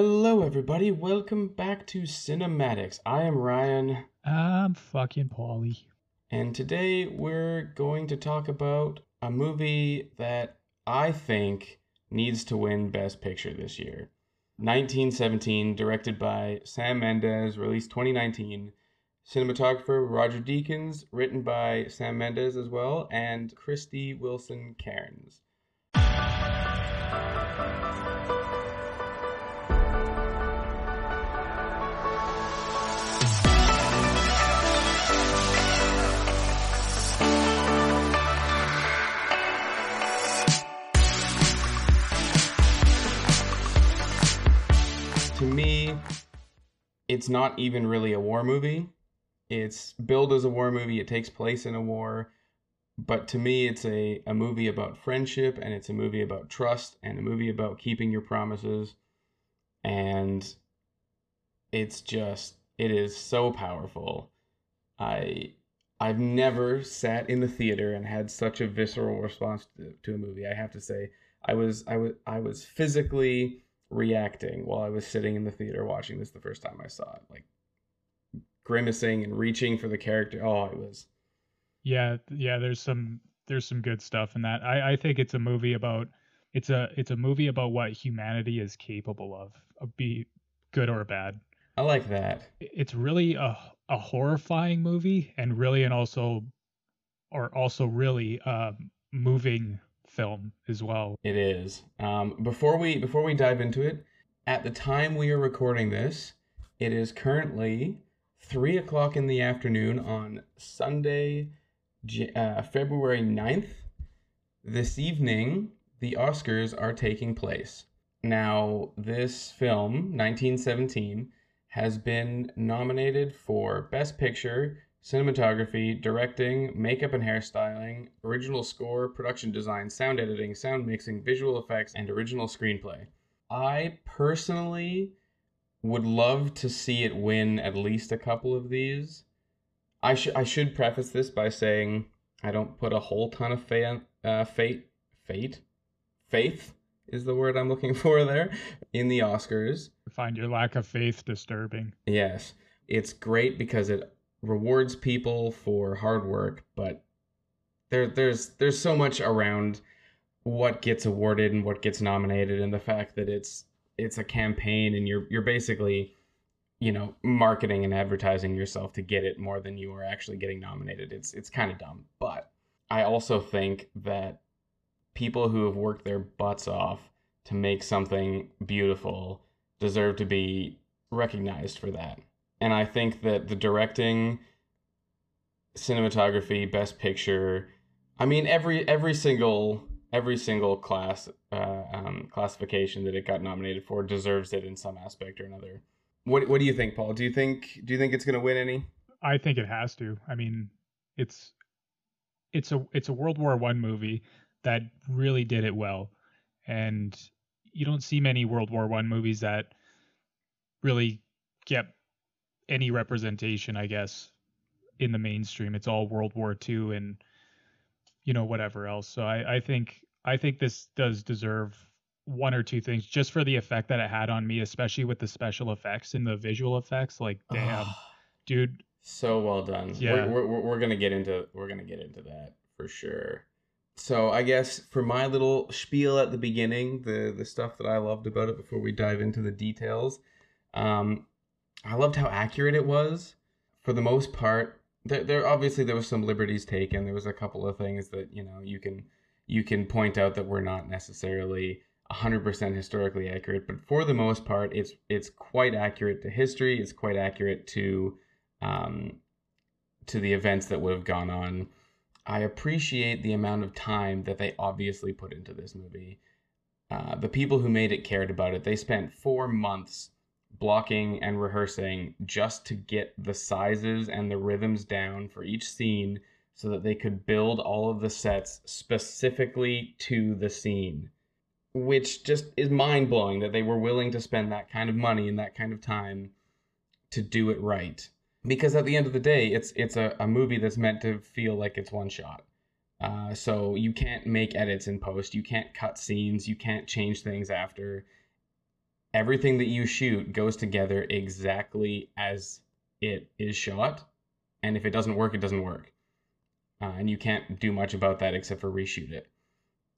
Hello, everybody. Welcome back to Cinematics. I am Ryan, I'm fucking Paulie. and today we're going to talk about a movie that I think needs to win Best Picture this year. 1917, directed by Sam Mendes, released 2019. Cinematographer Roger Deakins, written by Sam Mendes as well, and Krysty Wilson Cairns. Me, it's not even really a war movie. It's billed as a war movie. It takes place in a war. But to me, it's a, a movie about friendship and it's a movie about trust and a movie about keeping your promises. And it's just, it is so powerful. I. I've never sat in the theater and had such a visceral response to, to a movie. I have to say, I was I was I was physically reacting while I was sitting in the theater watching this the first time I saw it, like grimacing and reaching for the character. Oh, it was Yeah, yeah. There's some there's some good stuff in that. I I think it's a movie about it's a it's a movie about what humanity is capable of, of be good or bad. I like that. It's really a a horrifying movie and really and also or also really a moving film as well. It is. Um, before we before we dive into it, at the time we are recording this, it is currently three o'clock in the afternoon on Sunday, uh, February 9th. This evening, the Oscars are taking place. Now, this film, 1917, has been nominated for Best Picture, cinematography, directing, makeup and hairstyling, original score, production design, sound editing, sound mixing, visual effects, and original screenplay. I personally would love to see it win at least a couple of these. I should I should preface this by saying I don't put a whole ton of fa- uh, fate fate faith is the word I'm looking for there in the Oscars. Find your lack of faith disturbing. Yes, it's great because it rewards people for hard work, but there there's there's so much around what gets awarded and what gets nominated and the fact that it's it's a campaign and you're you're basically you know marketing and advertising yourself to get it more than you are actually getting nominated. It's it's kind of dumb, but I also think that people who have worked their butts off to make something beautiful deserve to be recognized for that. And I think that the directing, cinematography, best picture, I mean every every single every single class uh, um, classification that it got nominated for deserves it in some aspect or another. What what do you think, Paul? Do you think do you think it's gonna win any? I think it has to. I mean, it's it's a it's a World War One movie that really did it well, and you don't see many World War One movies that really get any representation. I guess in the mainstream, it's all World War Two and you know whatever else. So I I think I think this does deserve one or two things just for the effect that it had on me, especially with the special effects and the visual effects. Like, damn, dude, So well done. Yeah. We're, we're, we're gonna get into we're gonna get into that for sure. So I guess for my little spiel at the beginning, the the stuff that I loved about it before we dive into the details, um, I loved how accurate it was. For the most part, there, there obviously there was some liberties taken. There was a couple of things that you know you can you can point out that were not necessarily 100% historically accurate, but for the most part, it's it's quite accurate to history. It's quite accurate to um, to the events that would have gone on. I appreciate the amount of time that they obviously put into this movie. Uh, the people who made it cared about it. They spent four months blocking and rehearsing just to get the sizes and the rhythms down for each scene so that they could build all of the sets specifically to the scene which just is mind blowing that they were willing to spend that kind of money and that kind of time to do it right. Because at the end of the day, it's it's a, a movie that's meant to feel like it's one shot. Uh, so you can't make edits in post. You can't cut scenes. You can't change things after. Everything that you shoot goes together exactly as it is shot, and if it doesn't work, it doesn't work, uh, and you can't do much about that except for reshoot it.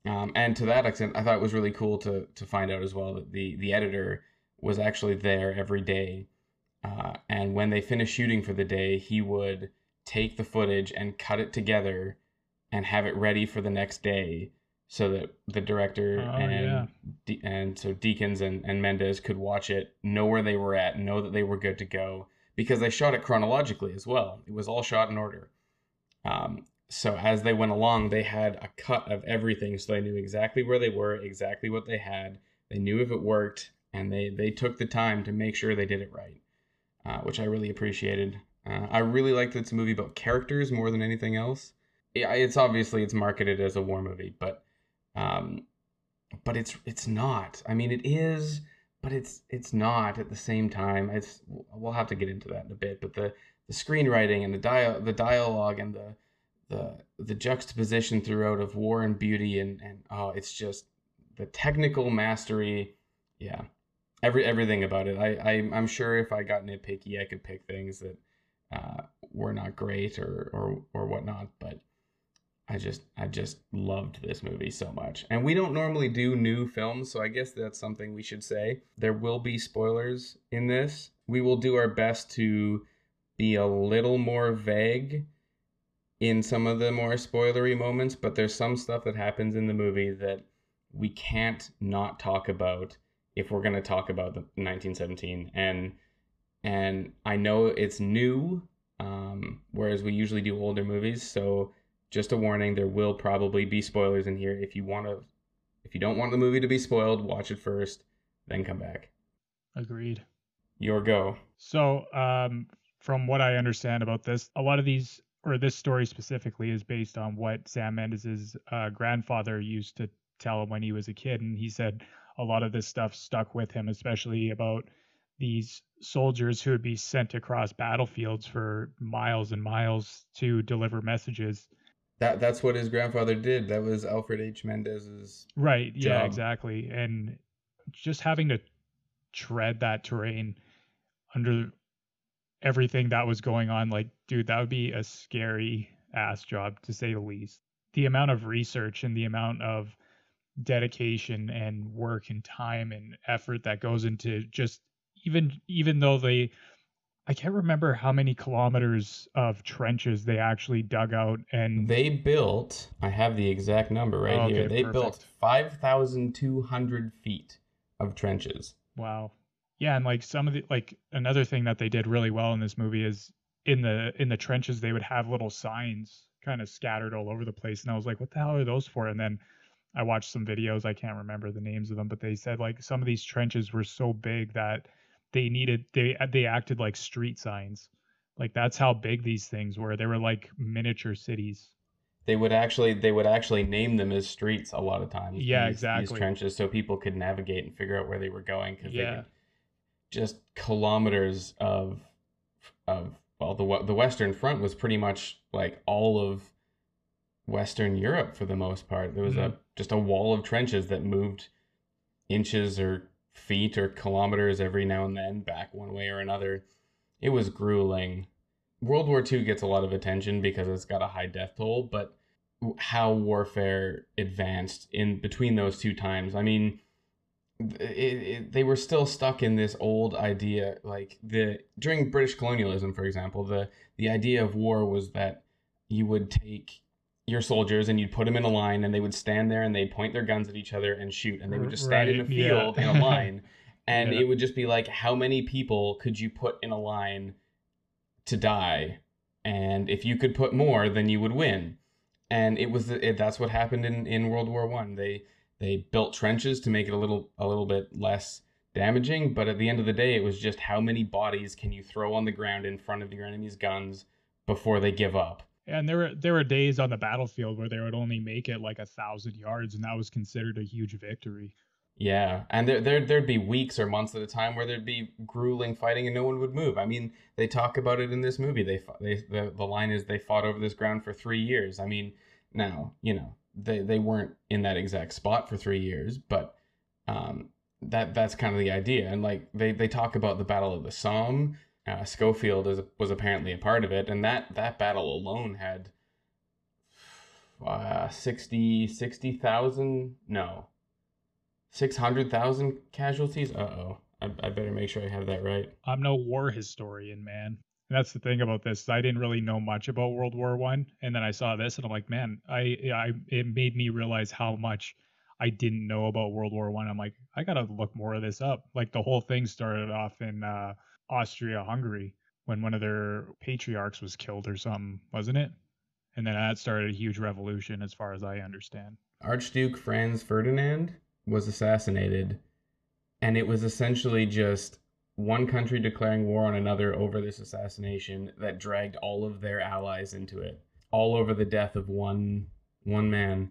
Um, and to that extent, I thought it was really cool to to find out as well that the the editor was actually there every day, uh, and when they finished shooting for the day, he would take the footage and cut it together and have it ready for the next day so that the director Oh, and yeah. De- and so Deakins and, and Mendes could watch it, know where they were at, know that they were good to go because they shot it chronologically as well. It was all shot in order. Um, so as they went along, they had a cut of everything, so they knew exactly where they were, exactly what they had. They knew if it worked, and they they took the time to make sure they did it right, uh, which I really appreciated. Uh, I really liked that it's a movie about characters more than anything else. Yeah, it's obviously it's marketed as a war movie, but um, but it's it's not. I mean, it is, but it's it's not at the same time. It's we'll have to get into that in a bit, but the the screenwriting and the dia- the dialogue and the the the juxtaposition throughout of war and beauty and and oh, it's just the technical mastery. Yeah, every everything about it. I, I I'm sure if I got nitpicky, I could pick things that uh, were not great or or or whatnot, but. I just I just loved this movie so much. And we don't normally do new films, so I guess that's something we should say. There will be spoilers in this. We will do our best to be a little more vague in some of the more spoilery moments, but there's some stuff that happens in the movie that we can't not talk about if we're going to talk about the 1917 and and I know it's new um, whereas we usually do older movies, so just a warning there will probably be spoilers in here if you want to if you don't want the movie to be spoiled watch it first then come back Agreed. your go So, um, from what I understand about this, a lot of these, or this story specifically, is based on what Sam Mendes's uh, grandfather used to tell him when he was a kid, and he said a lot of this stuff stuck with him, especially about these soldiers who would be sent across battlefields for miles and miles to deliver messages. That that's what his grandfather did that was alfred h mendes's Right. Yeah, exactly. And just having to tread that terrain under everything that was going on, like, dude, that would be a scary ass job to say the least. The amount of research and the amount of dedication and work and time and effort that goes into just even even though they I can't remember how many kilometers of trenches they actually dug out and they built i have the exact number right Oh, here okay, they built perfect. 5200 feet of trenches Wow. Yeah, and like some of the like another thing that they did really well in this movie is in the in the trenches they would have little signs kind of scattered all over the place and I was like what the hell are those for? And then I watched some videos, I can't remember the names of them, but they said like some of these trenches were so big that they needed they uh, they acted like street signs. Like that's how big these things were. They were like miniature cities. they would actually they would actually name them as streets a lot of times Yeah, these, these exactly. trenches so people could navigate and figure out where they were going because they Yeah. could just kilometers of of well the the western front was pretty much like all of western europe for the most part there was a mm-hmm. just a wall of trenches that moved inches or feet or kilometers every now and then back one way or another it was grueling. World war ii gets a lot of attention because it's got a high death toll but how warfare advanced in between those two times i mean it, it, they were still stuck in this old idea like the during british colonialism for example the the idea of war was that you would take your soldiers and you'd put them in a line and they would stand there and they'd point their guns at each other and shoot and they would just stand in a Right, yeah. field in a line. And Yeah. it would just be like how many people could you put in a line to die? And if you could put more then you would win. And it was it, that's what happened in in world war one. They they built trenches to make it a little a little bit less damaging but at the end of the day it was just how many bodies can you throw on the ground in front of your enemy's guns before they give up And there were there were days on the battlefield where they would only make it like a thousand yards, and that was considered a huge victory. Yeah, and there, there there'd be weeks or months at a time where there'd be grueling fighting and no one would move. I mean, they talk about it in this movie. They they the, the line is they fought over this ground for three years. I mean, now you know they they weren't in that exact spot for three years, but um, that that's kind of the idea. And like they they talk about the Battle of the Somme. Uh, Schofield is, was apparently a part of it, and that that battle alone had uh, 60 60,000 no 600,000 casualties. Uh-oh. I, I better make sure I have that right. I'm no war historian, man. And that's the thing about this. I didn't really know much about World War One, and then I saw this, and I'm like, man, I, I, it made me realize how much I didn't know about World War One. I'm like, I gotta look more of this up. Like the whole thing started off in uh, Austria-Hungary when one of their patriarchs was killed or something, wasn't it? And then that started a huge revolution, as far as I understand. Archduke Franz Ferdinand was assassinated, and it was essentially just one country declaring war on another over this assassination that dragged all of their allies into it, all over the death of one one man.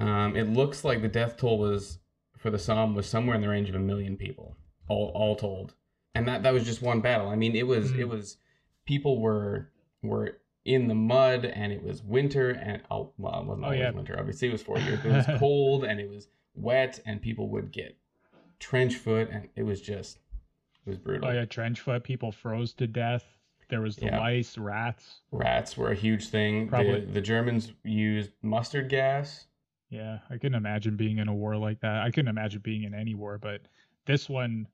Um, it looks like the death toll was for the Somme was somewhere in the range of a million people, all all told, and that that was just one battle. I mean, it was mm. it was people were were in the mud and it was winter and oh well it wasn't oh, yeah. winter obviously it was four years but it was cold and it was wet and people would get trench foot and it was just it was brutal. Oh yeah, trench foot. People froze to death. There was the yeah. lice, rats. Rats were a huge thing. Probably the, the Germans used mustard gas. Yeah, I couldn't imagine being in a war like that. I couldn't imagine being in any war, but this one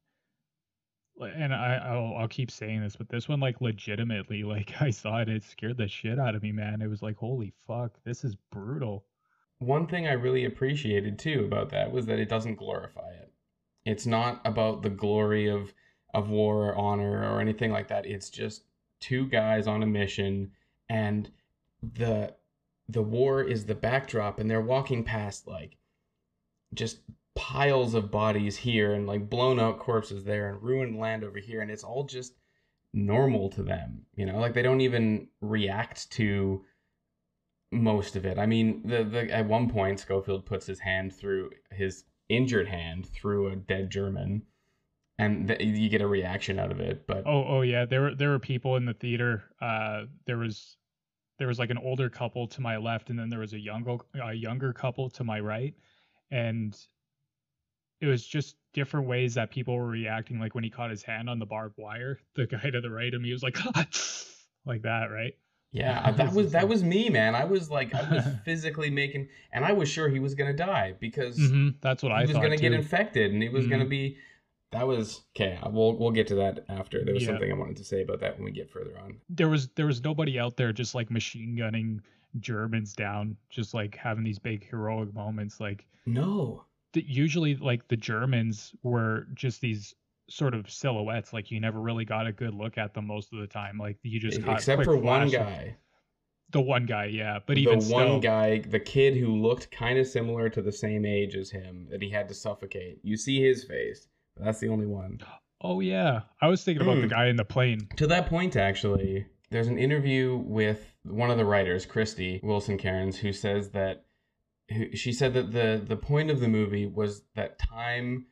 and I I'll, I'll keep saying this, but this one like legitimately like I saw it, it scared the shit out of me, man. It was like holy fuck, this is brutal. One thing I really appreciated too about that was that it doesn't glorify it. It's not about the glory of of war or honor or anything like that. It's just two guys on a mission and the the war is the backdrop and they're walking past like just piles of bodies here and like blown out corpses there and ruined land over here and it's all just normal to them you know like they don't even react to most of it i mean the, the at one point schofield puts his hand through his injured hand through a dead german and th- you get a reaction out of it. But oh, oh yeah, there were there were people in the theater. Uh, there was there was like an older couple to my left, and then there was a younger a younger couple to my right, and it was just different ways that people were reacting. Like when he caught his hand on the barbed wire, the guy to the right of me was like like that, right? Yeah, that was that was me, man. I was like, I was physically making, and I was sure he was gonna die because mm-hmm. that's what I thought. he was gonna too. get infected, and it was mm-hmm. gonna be that was okay. We'll we'll get to that after. There was yeah. something I wanted to say about that when we get further on. There was there was nobody out there just like machine gunning Germans down, just like having these big heroic moments. Like no, the, usually like the Germans were just these sort of silhouettes. Like you never really got a good look at them most of the time. Like you just except for one guy. The one guy, yeah, but even the one guy, the kid who looked kind of similar to the same age as him that he had to suffocate. You see his face that's the only one. Oh yeah, I was thinking about mm. the hmm. guy in the plane. To that point, actually, there's an interview with one of the writers, Krysty Wilson Cairns, who says that she said that the the point of the movie was that time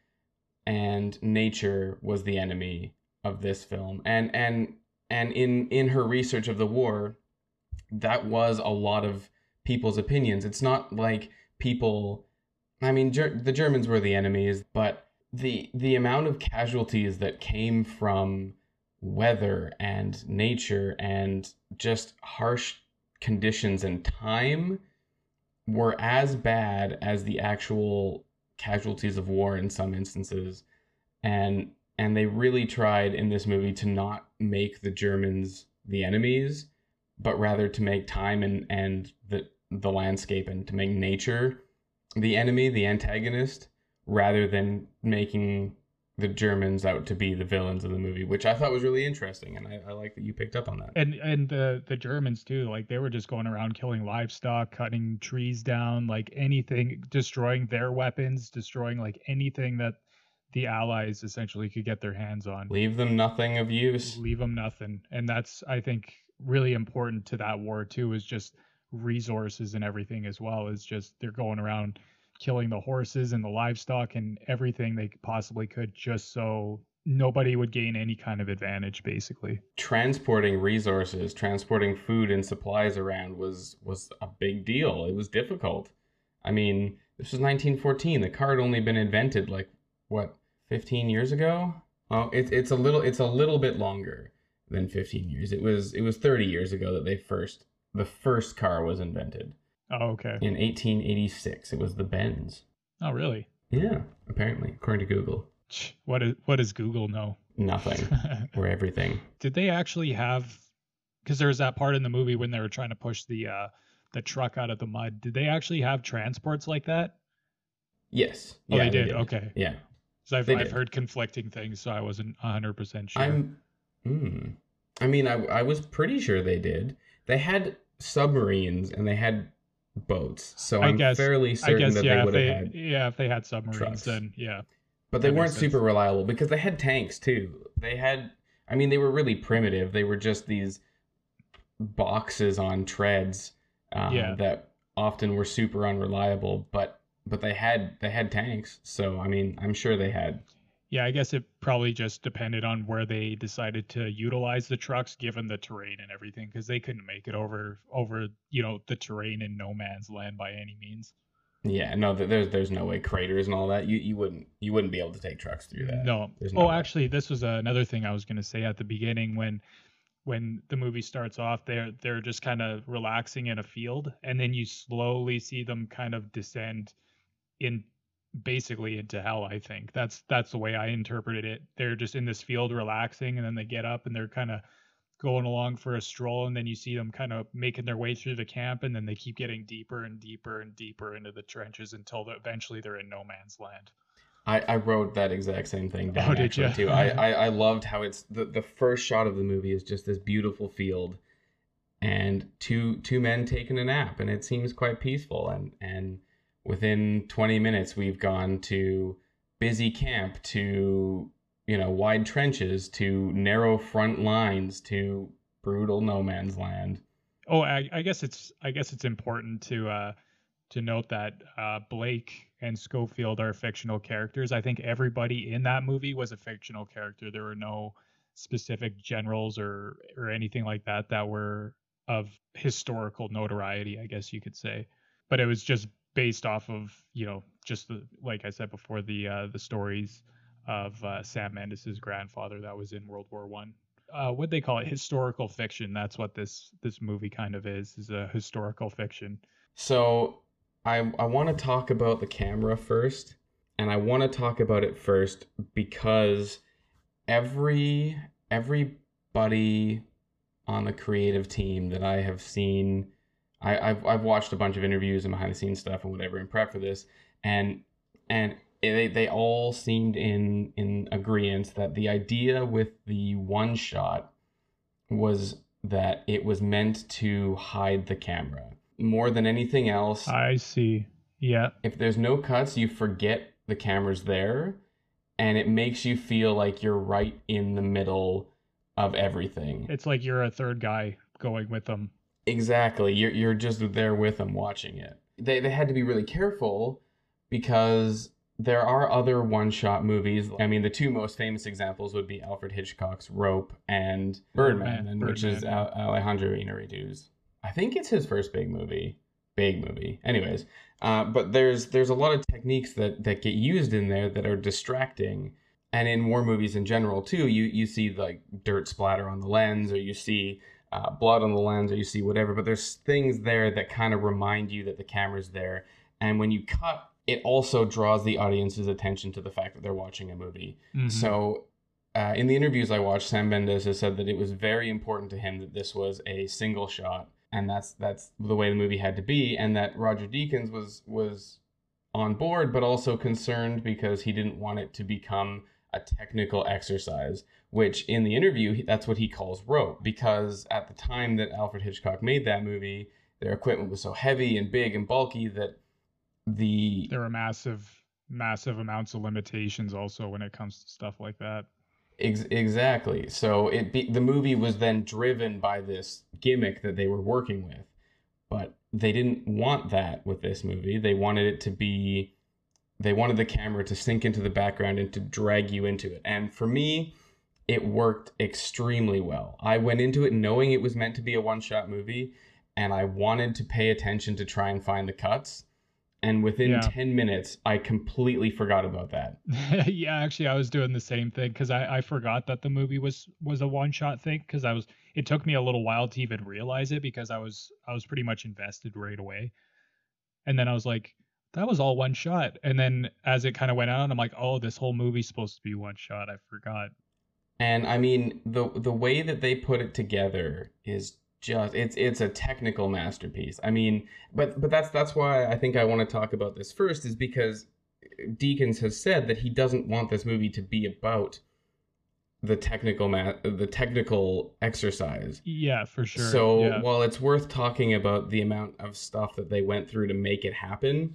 and nature was the enemy of this film, and and and in in her research of the war, that was a lot of people's opinions. It's not like people. I mean, ger- the Germans were the enemies, but the the amount of casualties that came from weather and nature and just harsh conditions and time were as bad as the actual casualties of war in some instances. And and they really tried in this movie to not make the Germans the enemies but rather to make time and and the the landscape and to make nature the enemy the antagonist rather than making the Germans out to be the villains of the movie, which I thought was really interesting, and I, I like that you picked up on that. And and the the Germans too, like they were just going around killing livestock, cutting trees down, like anything, destroying their weapons, destroying like anything that the Allies essentially could get their hands on. Leave them nothing of use. Leave them nothing, and that's I think really important to that war too. Is just resources and everything as well. Is just they're going around killing the horses and the livestock and everything they possibly could just so nobody would gain any kind of advantage basically. Transporting resources transporting food and supplies around was was a big deal. It was difficult. I mean this was 1914 the car had only been invented like what 15 years ago. Oh, it's it's a little it's a little bit longer than 15 years. It was it was 30 years ago that they first the first car was invented Oh, okay. in 1886. It was the Benz. Oh, really? Yeah, apparently, according to Google, What is what does Google know? nothing or everything. Did they actually have? Because there was that part in the movie when they were trying to push the uh, the truck out of the mud. Did they actually have transports like that? Yes. Oh, Yeah, they did. Okay. Yeah. So I've I've heard conflicting things, so I wasn't hundred percent sure. I'm. Hmm. I mean, I I was pretty sure they did. They had submarines and they had boats, so I I'm guess- fairly I certain guess that yeah. they If would have they had. yeah, if they had submarines, trucks. then yeah. But they weren't super sense. reliable because they had tanks too. They had. I mean, they were really primitive. They were just these boxes on treads uh, Yeah. that often were super unreliable. But but they had they had tanks. So I mean, I'm sure they had. Yeah, I guess it probably just depended on where they decided to utilize the trucks, given the terrain and everything, because they couldn't make it over over you know the terrain in no man's land by any means. Yeah, no, there's there's no way craters and all that. You you wouldn't you wouldn't be able to take trucks through that. No. There's oh, way. actually, this was another thing I was going to say at the beginning when when the movie starts off. They're they're just kind of relaxing in a field, and then you slowly see them kind of descend in basically into hell. I think that's that's the way I interpreted it. They're just in this field relaxing, and then they get up and they're kind of going along for a stroll and then you see them kind of making their way through the camp and then they keep getting deeper and deeper and deeper into the trenches until the, eventually they're in no man's land I, I wrote that exact same thing down Oh, actually too. I, I I loved how it's the the first shot of the movie is just this beautiful field, and two two men taking a nap, and it seems quite peaceful. And and within twenty minutes, we've gone to busy camp to you know wide trenches to narrow front lines to brutal no man's land. Oh, I, I guess it's I guess it's important to uh, to note that uh, Blake and Schofield are fictional characters. I think everybody in that movie was a fictional character. There were no specific generals or or anything like that that were of historical notoriety, I guess you could say. But it was just based off of you know just the like I said before the uh, the stories of uh, Sam Mendes' grandfather that was in World War One. Uh, what they call it historical fiction. That's what this this movie kind of is is a historical fiction. So I I want to talk about the camera first, and I want to talk about it first because every everybody on the creative team that I have seen, I, I've I've watched a bunch of interviews and behind the scenes stuff and whatever in prep for this, and and they they all seemed in in agreement that the idea with the one shot was that it was meant to hide the camera. More than anything else i see. Yeah. if there's no cuts you forget the camera's there and it makes you feel like you're right in the middle of everything. It's like you're a third guy going with them exactly. You're, you're just there with them watching it. They, they had to be really careful because there are other one-shot movies. I mean the two most famous examples would be alfred hitchcock's rope and birdman, Birdman, which is Birdman. Alejandro inarritu's i think it's his first big movie. Big movie. Anyways uh, but there's there's a lot of techniques that that get used in there that are distracting. And in war movies in general too you you see like dirt splatter on the lens or you see uh, blood on the lens or you see whatever but there's things there that kind of remind you that the camera's there. And when you cut it also draws the audience's attention to the fact that they're watching a movie. Mhm. so uh, in the interviews i watched sam mendes has said that it was very important to him that this was a single shot and that's that's the way the movie had to be and that roger deakins was was on board but also concerned because he didn't want it to become a technical exercise which in the interview that's what he calls rope because at the time that alfred hitchcock made that movie their equipment was so heavy and big and bulky that the there are massive massive amounts of limitations also when it comes to stuff like that Ex- exactly. So it be, the movie was then driven by this gimmick that they were working with, but they didn't want that with this movie. They wanted it to be, they wanted the camera to sink into the background and to drag you into it. And for me, it worked extremely well. I went into it knowing it was meant to be a one-shot movie, and I wanted to pay attention to try and find the cuts. And within Yeah. 10 minutes, I completely forgot about that. yeah, actually, I was doing the same thing because I, I forgot that the movie was was a one shot thing because I was it took me a little while to even realize it because I was I was pretty much invested right away, and then I was like that was all one shot, and then as it kind of went on, I'm like oh this whole movie's supposed to be one shot. I forgot. And I mean, the the way that they put it together is just it's it's a technical masterpiece. I mean, but but that's that's why I think I want to talk about this first is because Deakins has said that he doesn't want this movie to be about the technical ma- the technical exercise. Yeah, for sure. So yeah. while it's worth talking about the amount of stuff that they went through to make it happen,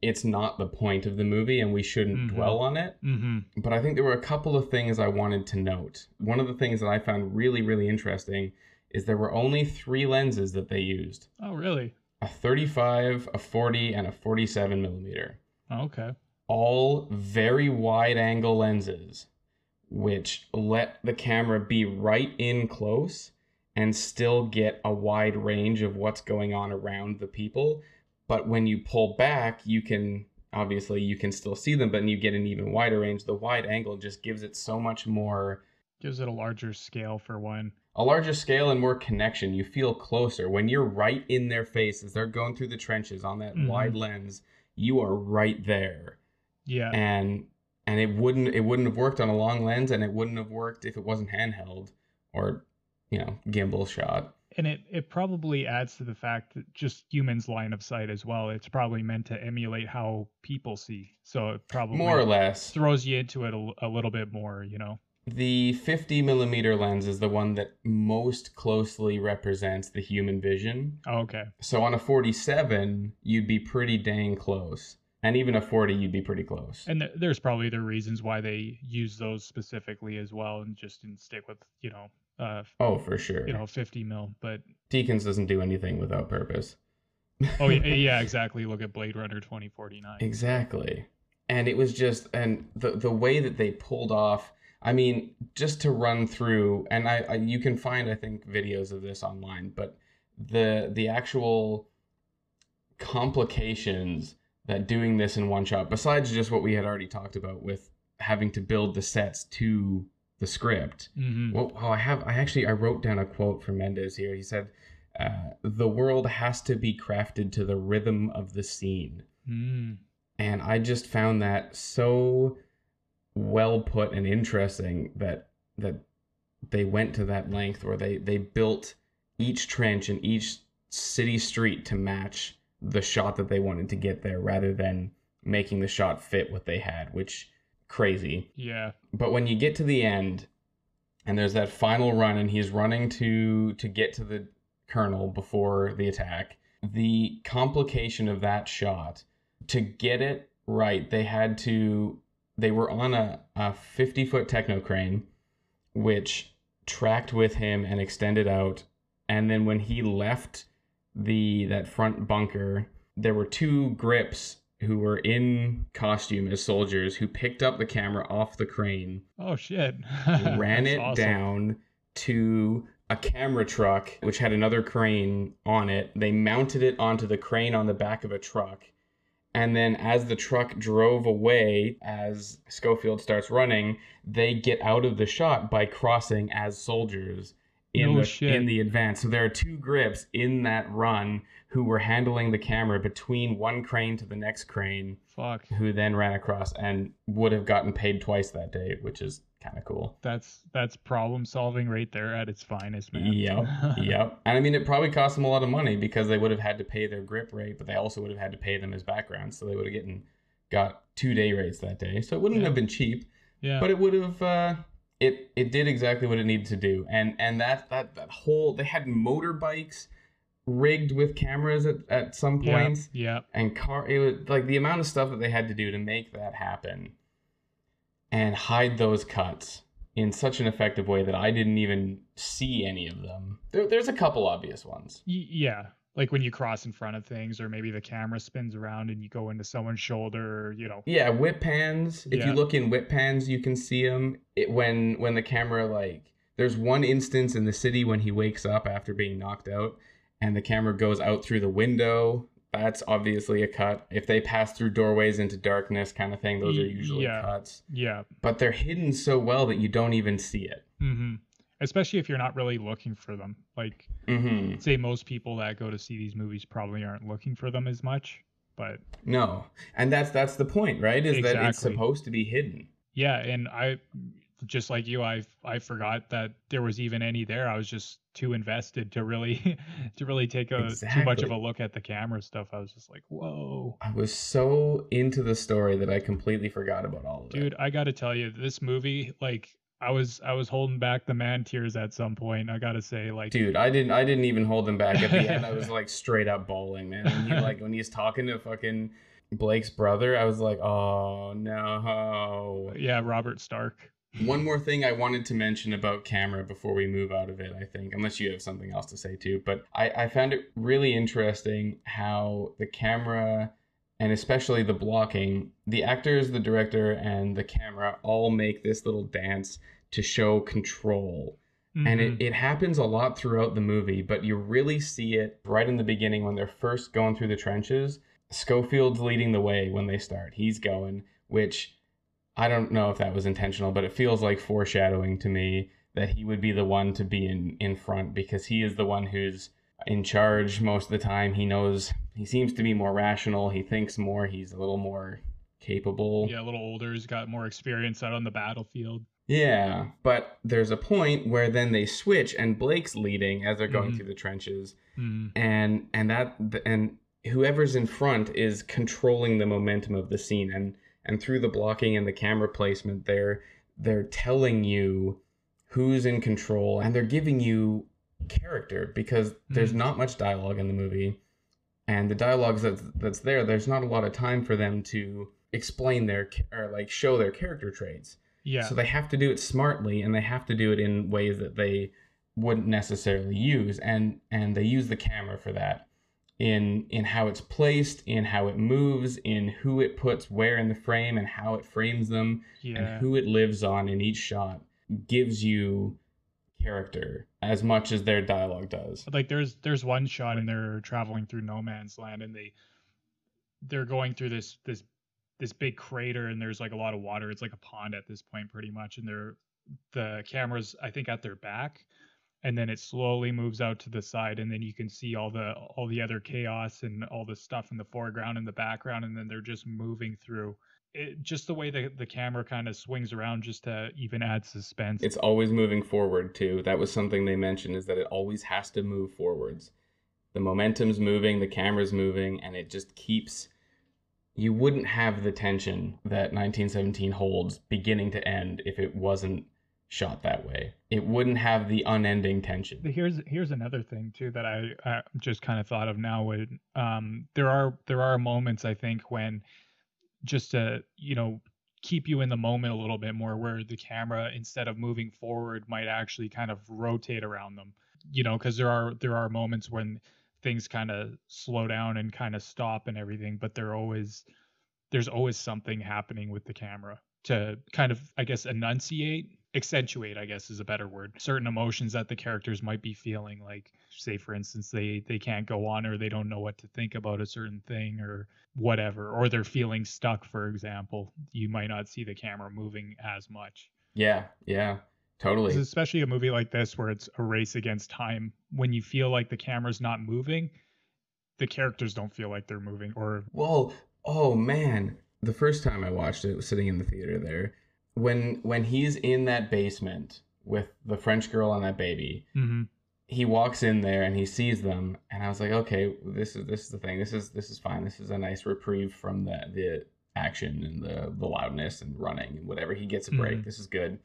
it's not the point of the movie and we shouldn't Mhm. dwell on it. hmm But I think there were a couple of things I wanted to note. One of the things that I found really, really interesting is there were only three lenses that they used Oh really? a 35, a 40, and a 47 millimeter. Oh, okay. All very wide angle lenses, which let the camera be right in close and still get a wide range of what's going on around the people. But when you pull back, you can obviously you can still see them, but you get an even wider range. The wide angle just gives it so much more Gives it a larger scale for one. a larger scale and more connection. You feel closer when you're right in their face as they're going through the trenches on that Mhm. wide lens. You are right there, Yeah. and and it wouldn't it wouldn't have worked on a long lens, and it wouldn't have worked if it wasn't handheld or you know gimbal shot. And it it probably adds to the fact that just humans line of sight as well. It's probably meant to emulate how people see. So it probably More or less, throws you into it a, a little bit more you know? The 50 millimeter lens is the one that most closely represents the human vision. oh, okay. So on a 47, you'd be pretty dang close, and even a 40, you'd be pretty close. and th- there's probably the reasons why they use those specifically as well and just didn't stick with you know uh Oh, for sure. you know 50 mil but Deakins doesn't do anything without purpose. oh yeah, yeah exactly look at blade runner 2049 exactly. And it was just and the the way that they pulled off. I mean, just to run through, and I, I you can find I think videos of this online, but the the actual complications that doing this in one shot, besides just what we had already talked about with having to build the sets to the script. hmm Well, oh, I have. I actually I wrote down a quote from Mendes here. He said, uh, "The world has to be crafted to the rhythm of the scene," mm. and I just found that so well put and interesting that that they went to that length where they they built each trench and each city street to match the shot that they wanted to get there, rather than making the shot fit what they had, which crazy. Yeah. But when you get to the end and there's that final run and he's running to to get to the colonel before the attack the complication of that shot to get it right they had to they were on a, a 50 foot Technocrane which tracked with him and extended out. And then when he left the that front bunker there were two grips who were in costume as soldiers who picked up the camera off the crane oh shit ran it awesome. down to a camera truck which had another crane on it. They mounted it onto the crane on the back of a truck. And then as the truck drove away, as Schofield starts running, they get out of the shot by crossing as soldiers in No the shit. in the advance. So there are two grips in that run who were handling the camera between one crane to the next crane fuck who then ran across and would have gotten paid twice that day, which is kind of cool. that's that's problem solving right there at its finest man Yep, yep. And I mean, it probably cost them a lot of money because they would have had to pay their grip rate, but they also would have had to pay them as background, so they would have gotten got two day rates that day. So it wouldn't Yeah. have been cheap, yeah but it would have. Uh, it it did exactly what it needed to do, and and that that that whole they had motorbikes rigged with cameras at at some points. yeah and car it was like the amount of stuff that they had to do to make that happen and hide those cuts in such an effective way that I didn't even see any of them. There, there's a couple obvious ones. Y- yeah like when you cross in front of things or maybe the camera spins around and you go into someone's shoulder or, you know Yeah, whip pans. If Yeah. you look in whip pans, you can see them. It, when when the camera like there's one instance in the city when he wakes up after being knocked out, and the camera goes out through the window that's obviously a cut. If they pass through doorways into darkness, kind of thing, those are usually yeah. cuts. Yeah. But they're hidden so well that you don't even see it. Mm-hmm. Especially if you're not really looking for them. Like, hmm say most people that go to see these movies probably aren't looking for them as much. But No, and that's that's the point, right? Is that it's supposed to be hidden. yeah, and I, just like you, I I forgot that there was even any there. I was just too invested to really to really take a too much of a look at the camera stuff. I was just like, whoa. I was so into the story that I completely forgot about all of dude it. Dude, I gotta tell you this movie like i was i was holding back the man tears at some point i gotta say like Dude, I didn't I didn't even hold him back at the end. I was like straight up bawling, man. When he like when he's talking to fucking Blake's brother, I was like, "Oh no." yeah robert stark One more thing I wanted to mention about camera before we move out of it, I think, unless you have something else to say too. But I, I found it really interesting how the camera and especially the blocking, the actors, the director, and the camera all make this little dance to show control. And it, Mhm. it happens a lot throughout the movie, but you really see it right in the beginning when they're first going through the trenches. Schofield's leading the way when they start. He's going, which I don't know if that was intentional, but it feels like foreshadowing to me that he would be the one to be in, in front because he is the one who's in charge most of the time. He knows, he seems to be more rational. He thinks more. He's a little more capable. yeah a little older he's got more experience out on the battlefield Yeah, but there's a point where then they switch and Blake's leading as they're going Mhm. through the trenches Mhm. and and that and whoever's in front is controlling the momentum of the scene and and through the blocking and the camera placement they're they're telling you who's in control and they're giving you character because there's Mhm. not much dialogue in the movie. And the dialogues that's that's there there's not a lot of time for them to explain their or like show their character traits. Yeah. So they have to do it smartly and they have to do it in ways that they wouldn't necessarily use and and they use the camera for that in in how it's placed, in how it moves, in who it puts where in the frame and how it frames them yeah. and who it lives on in each shot gives you character as much as their dialogue does. like there's there's one shot and they're traveling through no man's land and they they're going through this this this big crater and there's like a lot of water. It's like a pond at this point pretty much and they're the cameras i think at their back and then it slowly moves out to the side and then you can see all the all the other chaos and all the stuff in the foreground and the background and then they're just moving through it, just the way the, the camera kind of swings around just to even add suspense It's always moving forward too. That was something they mentioned is that it always has to move forwards. The momentum's moving, the camera's moving, and it just keeps you wouldn't have the tension that 1917 holds beginning to end if it wasn't shot that way. It wouldn't have the unending tension. here's here's another thing too that I, I just kind of thought of now when um there are there are moments I think when just to you know keep you in the moment a little bit more where the camera instead of moving forward might actually kind of rotate around them you know because there are there are moments when things kind of slow down and kind of stop and everything but there always there's always something happening with the camera to kind of i guess enunciate accentuate i guess is a better word certain emotions that the characters might be feeling like say for instance they they can't go on or they don't know what to think about a certain thing or whatever or they're feeling stuck for example you might not see the camera moving as much Yeah, yeah Totally. especially a movie like this where it's a race against time when you feel like the camera's not moving the characters don't feel like they're moving or Well, oh man, the first time I watched it, was sitting in the theater there, when when he's in that basement with the French girl and that baby, Mhm. he walks in there and he sees them, and I was like, okay, this is this is the thing. This is this is fine. This is a nice reprieve from the the action and the the loudness and running and whatever. He gets a break. Mhm. This is good,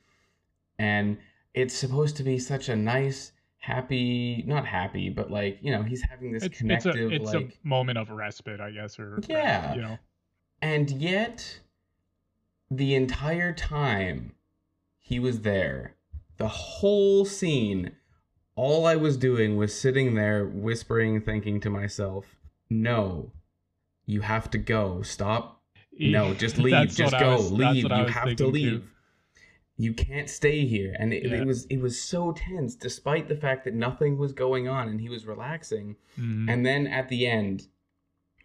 and it's supposed to be such a nice. Happy, not happy, but like you know, he's having this it's, it's connective, a it's like a moment of respite i guess or or, Yeah. you know And yet, the entire time he was there, the whole scene, all I was doing was sitting there whispering, thinking to myself, no, you have to go. Stop. No, just leave. Just go. was- leave. You have to thinking, too. leave. You can't stay here. And it, Yeah. it was it was so tense, despite the fact that nothing was going on and he was relaxing. Mhm. And then at the end,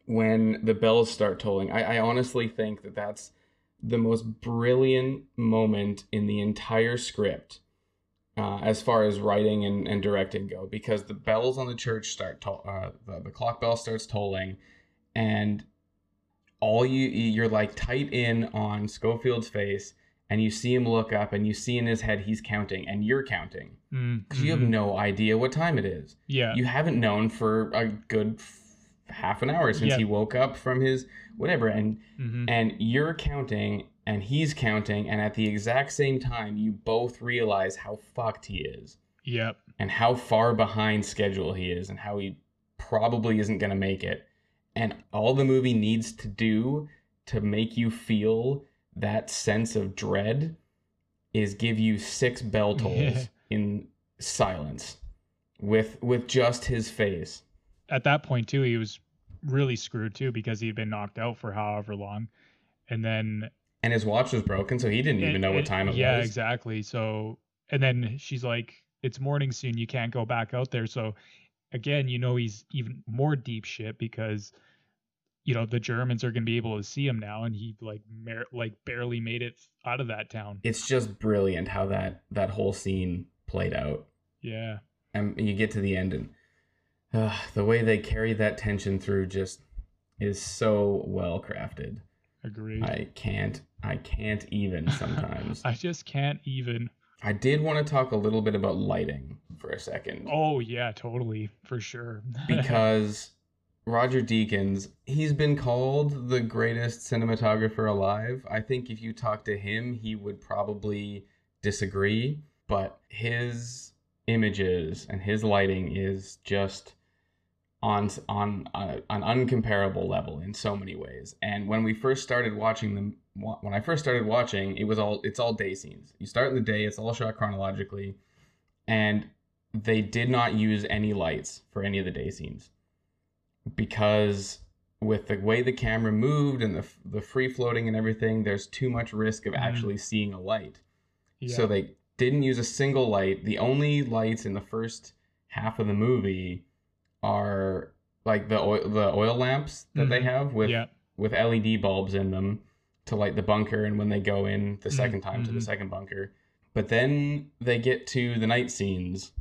when the bells start tolling. I, I honestly think that that's the most brilliant moment in the entire script uh, as far as writing and, and directing go because the bells on the church start to- uh, the, the clock bell starts tolling and all you you're like tight in on Schofield's face and you see him look up and you see in his head he's counting and you're counting. Mm, because you have mhm. no idea what time it is. Yeah. You haven't known for a good half an hour since Yeah. he woke up from his whatever and hmm and you're counting and he's counting and at the exact same time you both realize how fucked he is yep and how far behind schedule he is and how he probably isn't going to make it and all the movie needs to do to make you feel that sense of dread is give you six bell tolls Yeah. in silence with with just his face at that point too he was really screwed too because he'd been knocked out for however long. And then and his watch was broken so he didn't even and- know what time it yeah was. Yeah, exactly. So and then she's like it's morning soon. You can't go back out there. So again you know he's even more deep shit because you know the germans are going to be able to see him now and he like mer- like barely made it out of that town. It's just brilliant how that that whole scene played out. Yeah. And you get to the end and uh, the way they carry that tension through just is so well crafted. Agreed. I can't i can't even sometimes. I just can't even. I did want to talk a little bit about lighting for a second. Oh yeah totally for sure. Because roger deakins he's been called the greatest cinematographer alive. I think if you talk to him he would probably disagree but his images and his lighting is just on on uh, an uncomparable level in so many ways. And when we first started watching them, when I first started watching, it was all it's all day scenes. You start in the day, it's all shot chronologically, and they did not use any lights for any of the day scenes because with the way the camera moved and the the free floating and everything, there's too much risk of Mhm. actually seeing a light. yeah. So they didn't use a single light. The only lights in the first half of the movie are like the oil, the oil lamps that they Mhm. have with yeah with LED bulbs in them to light the bunker and when they go in the Mhm, 2nd time to the mhm. second bunker. But then they get to the night scenes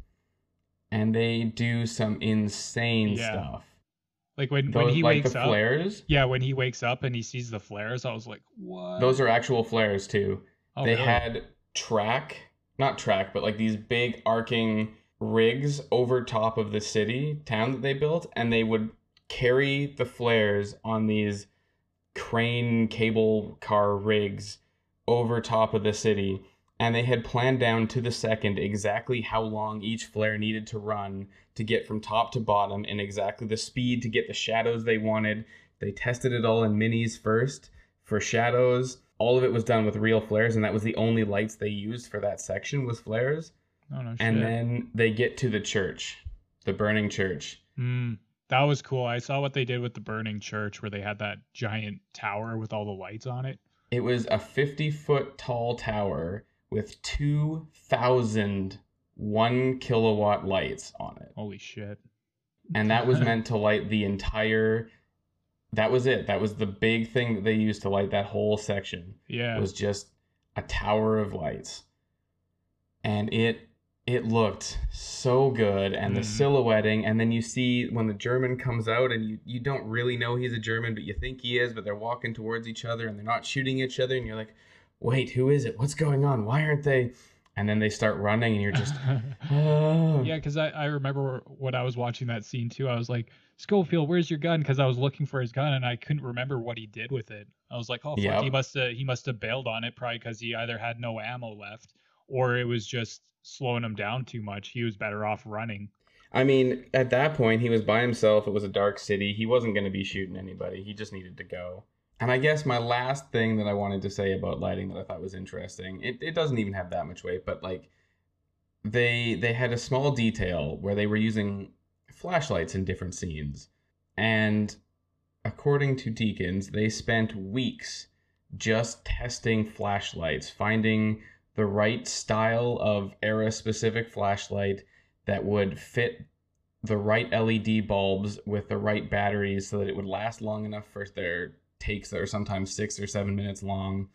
and they do some insane Yeah. stuff. like when Those when he like wakes the up flares, yeah when he wakes up and he sees the flares i was like what those are actual flares too. Oh, they really? had track, not track, but like these big arcing rigs over top of the city town that they built, and they would carry the flares on these crane cable car rigs over top of the city. And they had planned down to the second exactly how long each flare needed to run to get from top to bottom and exactly the speed to get the shadows they wanted. They tested it all in minis first for shadows. All of it was done with real flares, and that was the only lights they used for that section was flares. Oh no. And then they get to the church, the burning church. Mm, that was cool. I saw what they did with the burning church where they had that giant tower with all the lights on it. It was a 50 foot tall tower with 2,000 one kilowatt lights on it. Holy shit. And that was meant to light the entire. That was it. That was the big thing that they used to light that whole section. Yeah. was just a tower of lights and it it looked so good and the Mhm. silhouetting and then you see when the german comes out and you you don't really know he's a german but you think he is but they're walking towards each other and they're not shooting each other and you're like wait who is it what's going on why aren't they and then they start running and you're just oh. yeah, because I, I remember when I was watching that scene too, I was like, Schofield, where's your gun? Because I was looking for his gun and I couldn't remember what he did with it. I was like, oh fuck, Yep. he must have he must have bailed on it probably because he either had no ammo left or it was just slowing him down too much. He was better off running. I mean, at that point, he was by himself. It was a dark city. He wasn't going to be shooting anybody. He just needed to go. And I guess my last thing that I wanted to say about lighting that I thought was interesting, it, it doesn't even have that much weight, but like they they had a small detail where they were using flashlights in different scenes. And according to Deakins, they spent weeks just testing flashlights, finding the right style of era specific flashlight that would fit the right LED bulbs with the right batteries so that it would last long enough for their takes that are sometimes six or seven minutes long,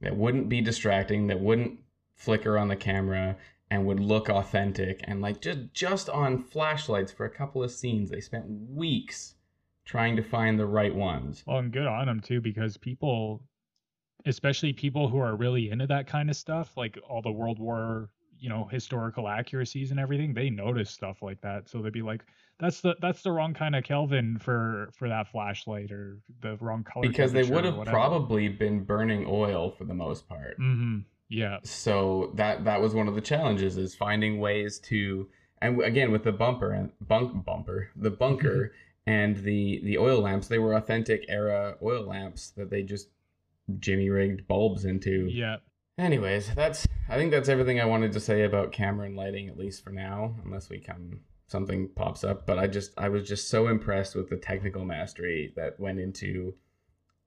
that wouldn't be distracting, that wouldn't flicker on the camera, and would look authentic. And like just just on flashlights for a couple of scenes, they spent weeks trying to find the right ones. Well, and good on them too, because people, especially people who are really into that kind of stuff, like all the World War you know historical accuracies and everything they notice stuff like that. So they'd be like that's the that's the wrong kind of kelvin for for that flashlight or the wrong color because they would have probably been burning oil for the most part. Mm-hmm. yeah. So that that was one of the challenges is finding ways to and again with the bumper and bunk bumper the bunker and the the oil lamps they were authentic era oil lamps that they just jimmy rigged bulbs into yeah Anyways, that's I think that's everything I wanted to say about camera and lighting, at least for now, unless we come something pops up. But I just I was just so impressed with the technical mastery that went into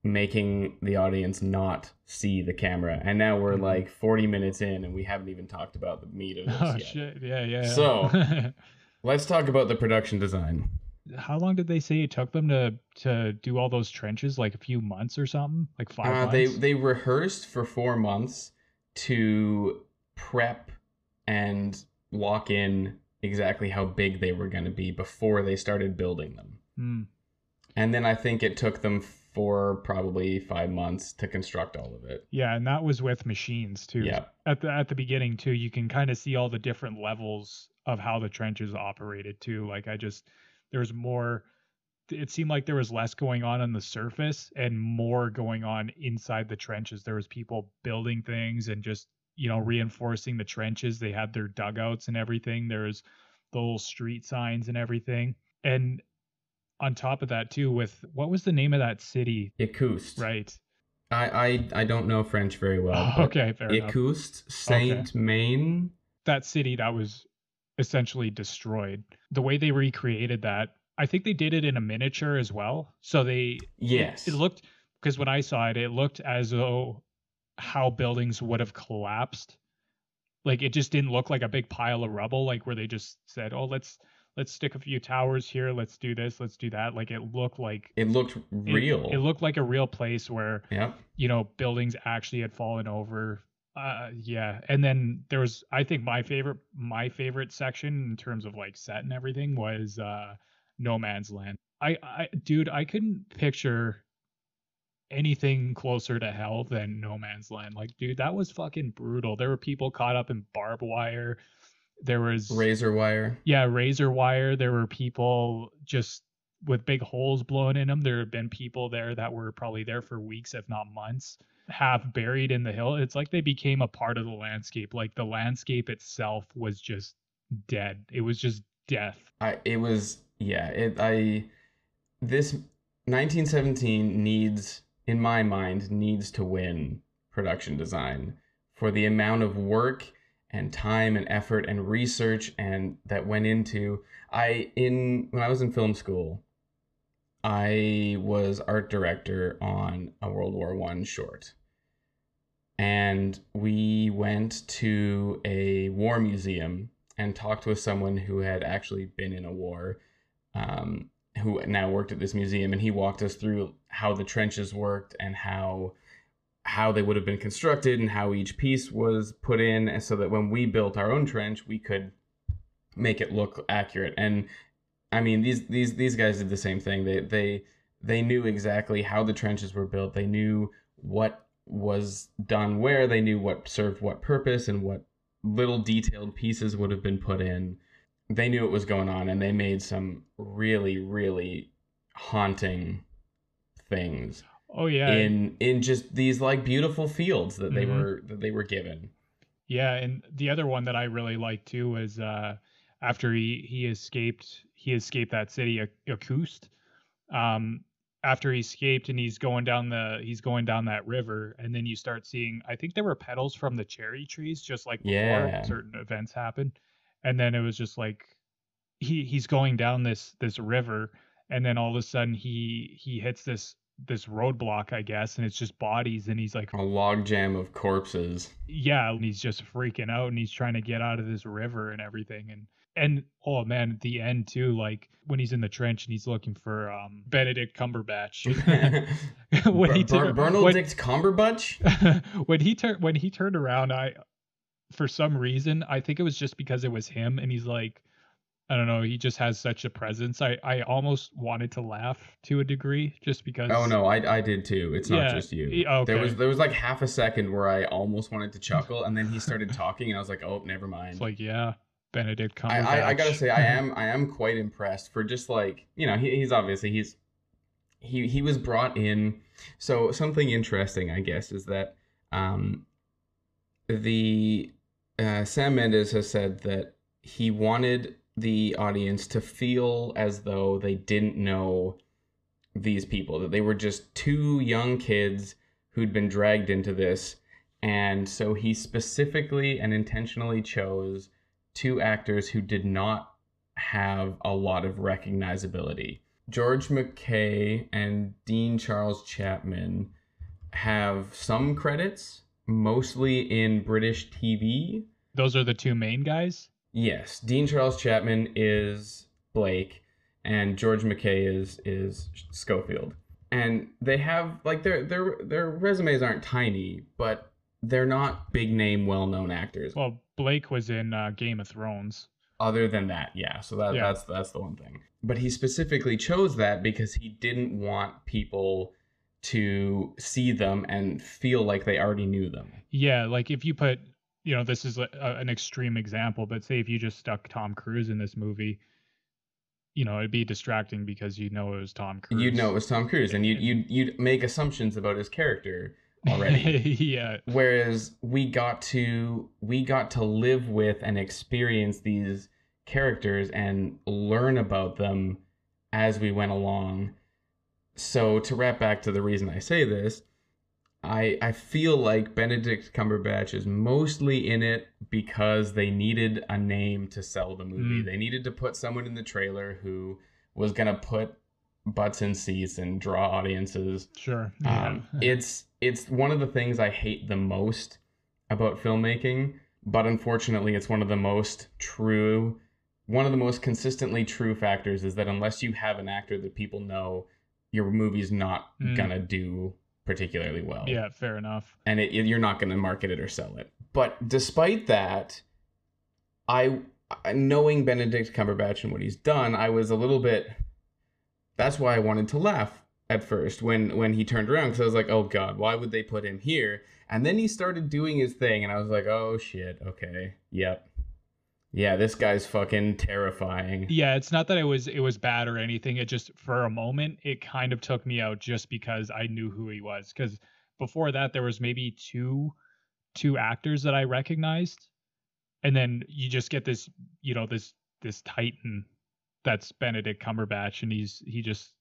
making the audience not see the camera. And now we're mm-hmm. like 40 minutes in and we haven't even talked about the meat of this oh, yet. Shit. Yeah, yeah. So let's talk about the production design. How long did they say it took them to to do all those trenches? Like a few months or something? Like five uh, months? They they rehearsed for four months to prep and lock in exactly how big they were going to be before they started building them. Mm. And then I think it took them for probably five months to construct all of it. Yeah, and that was with machines too. Yeah. At the at the beginning too, you can kind of see all the different levels of how the trenches operated too. Like I just there's more it seemed like there was less going on on the surface and more going on inside the trenches. There was people building things and just you know reinforcing the trenches. They had their dugouts and everything. There's the little street signs and everything. And on top of that too, with what was the name of that city? Écoust. Right. I I, I don't know French very well. okay, fair Écoust, Saint okay. Main. That city that was essentially destroyed. The way they recreated that I think they did it in a miniature as well. So they yes, it, it looked because when I saw it, it looked as though how buildings would have collapsed. Like it just didn't look like a big pile of rubble, like where they just said, "Oh, let's let's stick a few towers here, let's do this, let's do that." Like it looked like it looked real. It, it looked like a real place where yeah, you know buildings actually had fallen over. Uh, yeah, and then there was I think my favorite my favorite section in terms of like set and everything was uh no Man's Land. I, I, dude, I couldn't picture anything closer to hell than No Man's Land. Like, dude, that was fucking brutal. There were people caught up in barbed wire. There was razor wire. Yeah, razor wire. There were people just with big holes blown in them. There have been people there that were probably there for weeks, if not months, half buried in the hill. It's like they became a part of the landscape. Like the landscape itself was just dead. It was just death. I it was yeah, it I this 1917 needs in my mind needs to win production design for the amount of work and time and effort and research and that went into I in when I was in film school I was art director on a World War 1 short and we went to a war museum and talked with someone who had actually been in a war um, who now worked at this museum, and he walked us through how the trenches worked and how how they would have been constructed and how each piece was put in, and so that when we built our own trench, we could make it look accurate. And I mean, these these these guys did the same thing. They they they knew exactly how the trenches were built. They knew what was done where. They knew what served what purpose and what little detailed pieces would have been put in they knew what was going on and they made some really really haunting things oh yeah in in just these like beautiful fields that they mm-hmm. were that they were given yeah and the other one that i really liked too was uh after he he escaped he escaped that city Écoust um after he escaped and he's going down the he's going down that river and then you start seeing i think there were petals from the cherry trees just like before yeah. certain events happen and then it was just like he he's going down this this river and then all of a sudden he he hits this this roadblock, I guess, and it's just bodies, and he's like a logjam of corpses. Yeah, and he's just freaking out, and he's trying to get out of this river and everything, and and oh man, at the end too, like when he's in the trench and he's looking for um, Benedict Cumberbatch. when he tur- Benedict Cumberbatch. when he turned when he turned around, I for some reason I think it was just because it was him, and he's like I don't know. He just has such a presence. I, I almost wanted to laugh to a degree just because. Oh no, I, I did too. It's not yeah, just you. Okay. There was there was like half a second where I almost wanted to chuckle, and then he started talking, and I was like, oh, never mind. It's like yeah, Benedict Cumberbatch. I, I, I gotta say, I am I am quite impressed for just like you know he, he's obviously he's he he was brought in. So something interesting, I guess, is that um the uh, Sam Mendes has said that he wanted the audience to feel as though they didn't know these people, that they were just two young kids who'd been dragged into this. And so he specifically and intentionally chose two actors who did not have a lot of recognizability. George McKay and Dean Charles Chapman have some credits, mostly in British TV. Those are the two main guys? Yes, Dean Charles Chapman is Blake, and George McKay is is Schofield, and they have like their their their resumes aren't tiny, but they're not big name, well known actors. Well, Blake was in uh, Game of Thrones. Other than that, yeah. So that yeah. that's that's the one thing. But he specifically chose that because he didn't want people to see them and feel like they already knew them. Yeah, like if you put you know, this is a, an extreme example, but say if you just stuck Tom Cruise in this movie, you know, it'd be distracting because you know it was Tom Cruise. You'd know it was Tom Cruise, and you'd you'd, you'd make assumptions about his character already. yeah. Whereas we got to we got to live with and experience these characters and learn about them as we went along. So to wrap back to the reason I say this, I I feel like Benedict Cumberbatch is mostly in it because they needed a name to sell the movie. Mm. They needed to put someone in the trailer who was gonna put butts in seats and draw audiences. Sure. Yeah. Um, it's it's one of the things I hate the most about filmmaking, but unfortunately, it's one of the most true, one of the most consistently true factors is that unless you have an actor that people know, your movie's not mm. gonna do particularly well. Yeah, fair enough. And it, you're not going to market it or sell it. But despite that, I knowing Benedict Cumberbatch and what he's done, I was a little bit. That's why I wanted to laugh at first when when he turned around because I was like, oh god, why would they put him here? And then he started doing his thing, and I was like, oh shit, okay, yep, yeah, this guy's fucking terrifying. Yeah, it's not that it was it was bad or anything. It just for a moment it kind of took me out just because I knew who he was. Because before that there was maybe two two actors that I recognized, and then you just get this you know this this titan that's Benedict Cumberbatch, and he's he just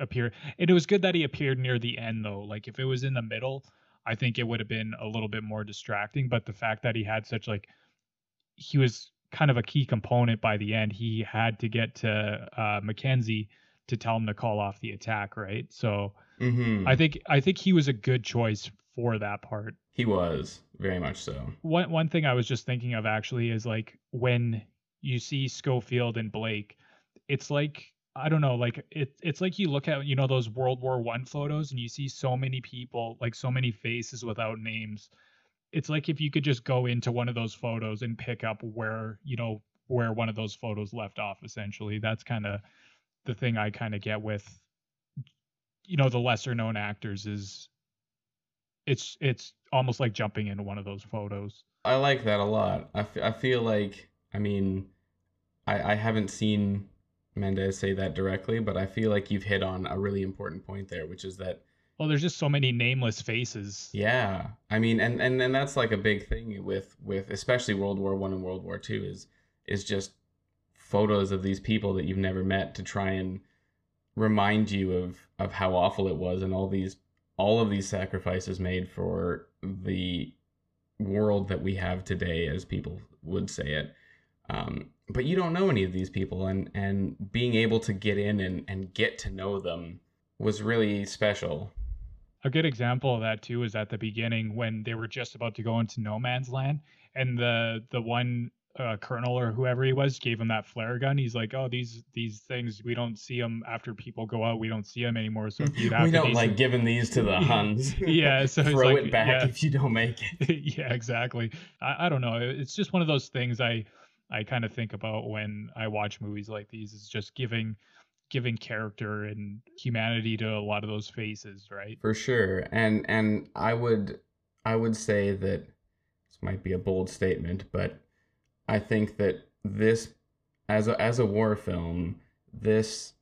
appeared. And it was good that he appeared near the end though. Like if it was in the middle, I think it would have been a little bit more distracting. But the fact that he had such like he was kind of a key component by the end. He had to get to uh, Mackenzie to tell him to call off the attack, right? So mm-hmm. I think I think he was a good choice for that part. He was very much so. One one thing I was just thinking of actually is like when you see Schofield and Blake, it's like I don't know, like it, it's like you look at you know those World War One photos and you see so many people, like so many faces without names, it's like if you could just go into one of those photos and pick up where you know where one of those photos left off essentially. That's kind of the thing i kind of get with you know the lesser known actors is it's it's almost like jumping into one of those photos. I like that a lot. I, f- I feel like i mean I, I haven't seen mendes say that directly but i feel like you've hit on a really important point there which is that well, there's just so many nameless faces. Yeah, I mean, and and and that's like a big thing with with especially World War One and World War Two is is just photos of these people that you've never met to try and remind you of of how awful it was and all these all of these sacrifices made for the world that we have today, as people would say it. Um, but you don't know any of these people, and and being able to get in and and get to know them was really special. A good example of that too is at the beginning when they were just about to go into no man's land, and the the one uh, colonel or whoever he was gave him that flare gun. He's like, "Oh, these these things we don't see them after people go out. We don't see them anymore. So if you'd have we don't like giving these to the Huns. yeah, so throw like, it back yeah. if you don't make it. yeah, exactly. I, I don't know. It's just one of those things I I kind of think about when I watch movies like these. Is just giving giving character and humanity to a lot of those faces, right? For sure. And and I would I would say that this might be a bold statement, but I think that this as a as a war film, this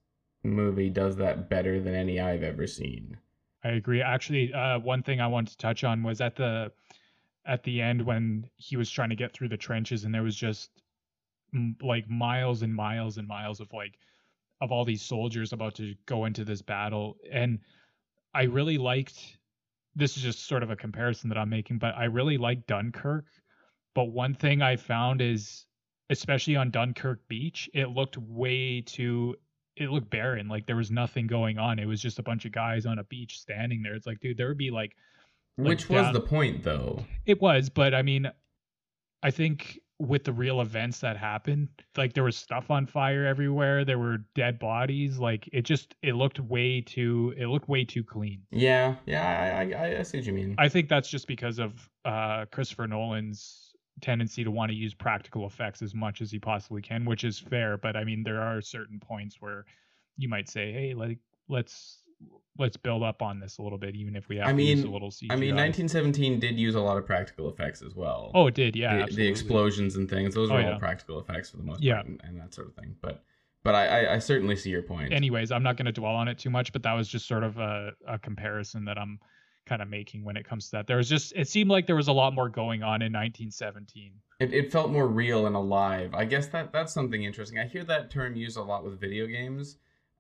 movie does that better than any I've ever seen. I agree. Actually, uh, one thing I wanted to touch on was at the at the end when he was trying to get through the trenches, and there was just mm, like miles and miles and miles of like of all these soldiers about to go into this battle, and I really liked. This is just sort of a comparison that I'm making, but I really like Dunkirk. But one thing I found is, especially on Dunkirk Beach, it looked way too it looked barren. Like there was nothing going on. It was just a bunch of guys on a beach standing there. It's like, dude, there would be like, Like Which was down- the point though. it was, but I mean, I think with the real events that happened, like there was stuff on fire everywhere. There were dead bodies. Like it just, it looked way too, it looked way too clean. Yeah, yeah, I I, I see what you mean. I think that's just because of uh, Christopher Nolan's tendency to want to use practical effects as much as he possibly can, which is fair. But I mean, there are certain points where you might say, "Hey, like let's let's build up on this a little bit, even if we have I to use a mean- little CGI." I mean, 1917 did use a lot of practical effects as well. Oh, it did, yeah, the, the explosions and things; those Oh, were yeah. all practical effects for the most Yeah. part, and, and that sort of thing. But, but I, I, I certainly see your point. Anyways, I'm not going to dwell on it too much, but that was just sort of a, a comparison that I'm kind of making when it comes to that. There was just, it seemed like there was a lot more going on in 1917. It, it felt more real and alive. I guess that that's something interesting. I hear that term used a lot with video games,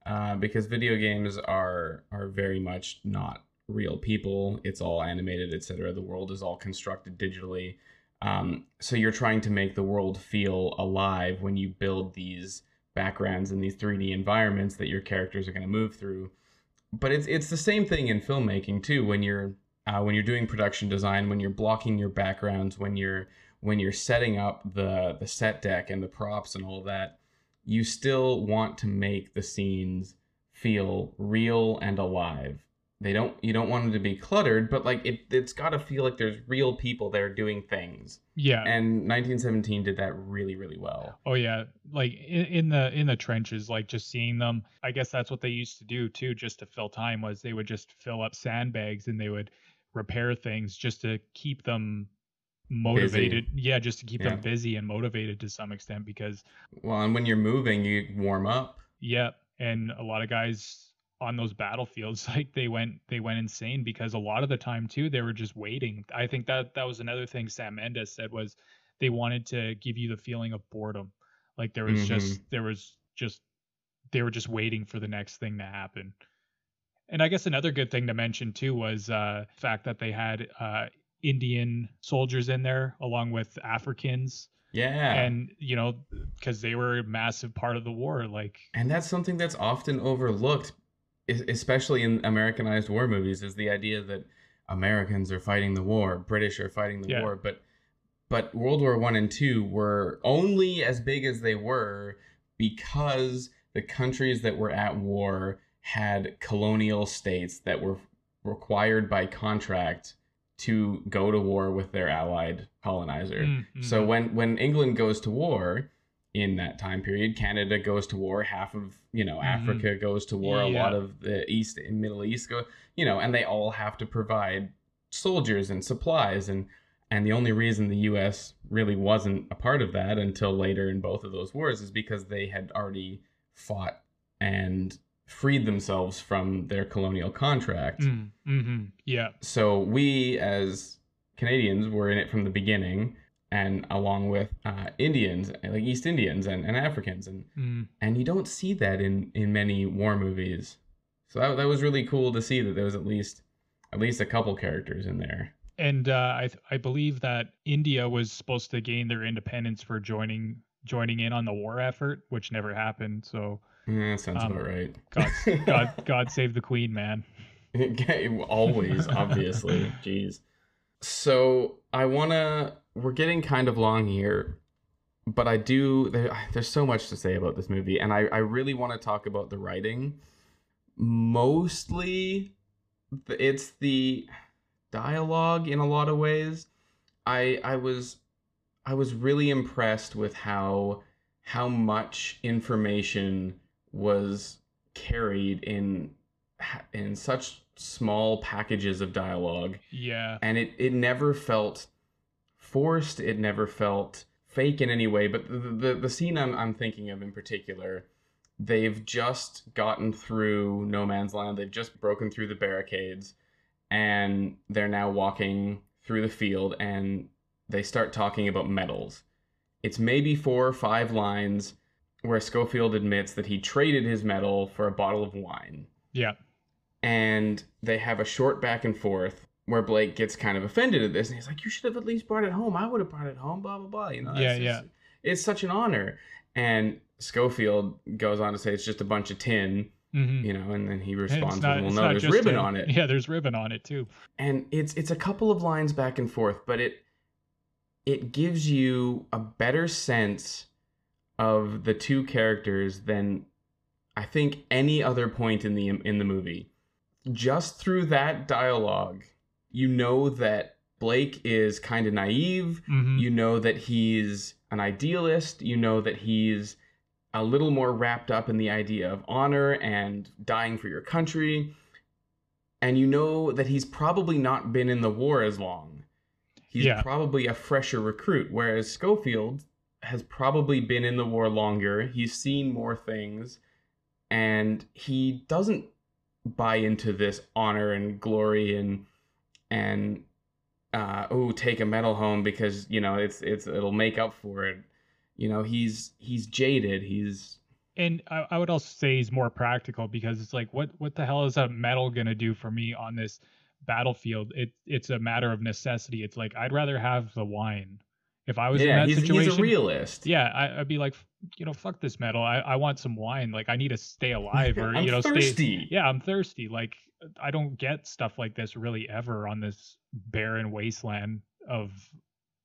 uh, because video games are are very much not real people. It's all animated, etc. The world is all constructed digitally. Um, so you're trying to make the world feel alive when you build these backgrounds and these 3D environments that your characters are going to move through. But it's it's the same thing in filmmaking too. When you're uh, when you're doing production design, when you're blocking your backgrounds, when you're when you're setting up the the set deck and the props and all that, you still want to make the scenes feel real and alive. They don't you don't want them to be cluttered, but like it it's got to feel like there's real people there doing things. Yeah. And 1917 did that really really well. Oh yeah, like in, in the in the trenches, like just seeing them. I guess that's what they used to do too, just to fill time. Was they would just fill up sandbags and they would repair things just to keep them motivated. Yeah, just to keep Yeah. them busy and motivated to some extent. Because Well, and when you're moving, you warm up. yeah, and a lot of guys on those battlefields, like they went they went insane because a lot of the time too, they were just waiting. I think that that was another thing Sam Mendes said was they wanted to give you the feeling of boredom. Like there was just there was just they were just waiting for the next thing to happen. And I guess another good thing to mention too was uh the fact that they had uh Indian soldiers in there along with Africans Yeah. and you know because they were a massive part of the war like And that's something that's often overlooked, especially in Americanized war movies, is the idea that Americans are fighting the war, British are fighting the Yeah. war, but but World War One and Two were only as big as they were because the countries that were at war had colonial states that were required by contract to go to war with their allied colonizer. Mm, So mhm. when when England goes to war in that time period, Canada goes to war. Half of you know Mhm. Africa goes to war. A Yeah. lot of the East and Middle East go. You know, and they all have to provide soldiers and supplies and and the only reason the U.S. really wasn't a part of that until later in both of those wars is because they had already fought and freed themselves from their colonial contract Mm, mhm, yeah so we as Canadians were in it from the beginning, and along with uh, Indians, like East Indians and, and Africans, and mm. and you don't see that in in many war movies. So that, that was really cool to see that there was at least at least a couple characters in there. and uh, I th- I believe that India was supposed to gain their independence for joining joining in on the war effort, which never happened. So Yeah, sounds Um, about right. God, God, God save the Queen, man. Always, obviously. Jeez. So I wanna. We're getting kind of long here, but I do. There, there's so much to say about this movie, and I I really want to talk about the writing. Mostly, it's the dialogue in a lot of ways. I I was I was really impressed with how how much information was carried in in such small packages of dialogue. Yeah, and it it never felt forced. It never felt fake in any way. But the the, the scene I'm, I'm thinking of in particular they've just gotten through no man's land. They've just broken through the barricades and they're now walking through the field and they start talking about medals. It's maybe four or five lines where schofield admits that he traded his medal for a bottle of wine yeah, and they have a short back and forth where Blake gets kind of offended at this, and he's like, "You should have at least brought it home. I would have brought it home." Blah blah blah. You know, Yeah, it's yeah. It's such an honor, and Schofield goes on to say it's just a bunch of tin, hmm you know, and then he responds not, with, "Well, no, there's ribbon a- on it." Yeah, there's ribbon on it too. and it's it's a couple of lines back and forth but it it gives you a better sense of the two characters than i think any other point in the in the movie. Just through that dialogue you know that blake is kind of naive. Hmm you know that he's an idealist. You know that he's a little more wrapped up in the idea of honor and dying for your country. And you know that he's probably not been in the war as long. He's Yeah. probably a fresher recruit whereas schofield has probably been in the war longer he's seen more things and he doesn't buy into this honor and glory and and uh oh take a medal home because you know it's it's it'll make up for it you know he's he's jaded he's And I, I would also say he's more practical because it's like, what what the hell is a medal gonna do for me on this battlefield? It it's a matter of necessity. It's like I'd rather have the wine. If I was in that he's, situation, he's a realist yeah, I, I'd be like, you know, fuck this metal. I, I want some wine. Like I need to stay alive or you know, stay. thirsty Yeah, I'm thirsty. Like I don't get stuff like this really ever on this barren wasteland of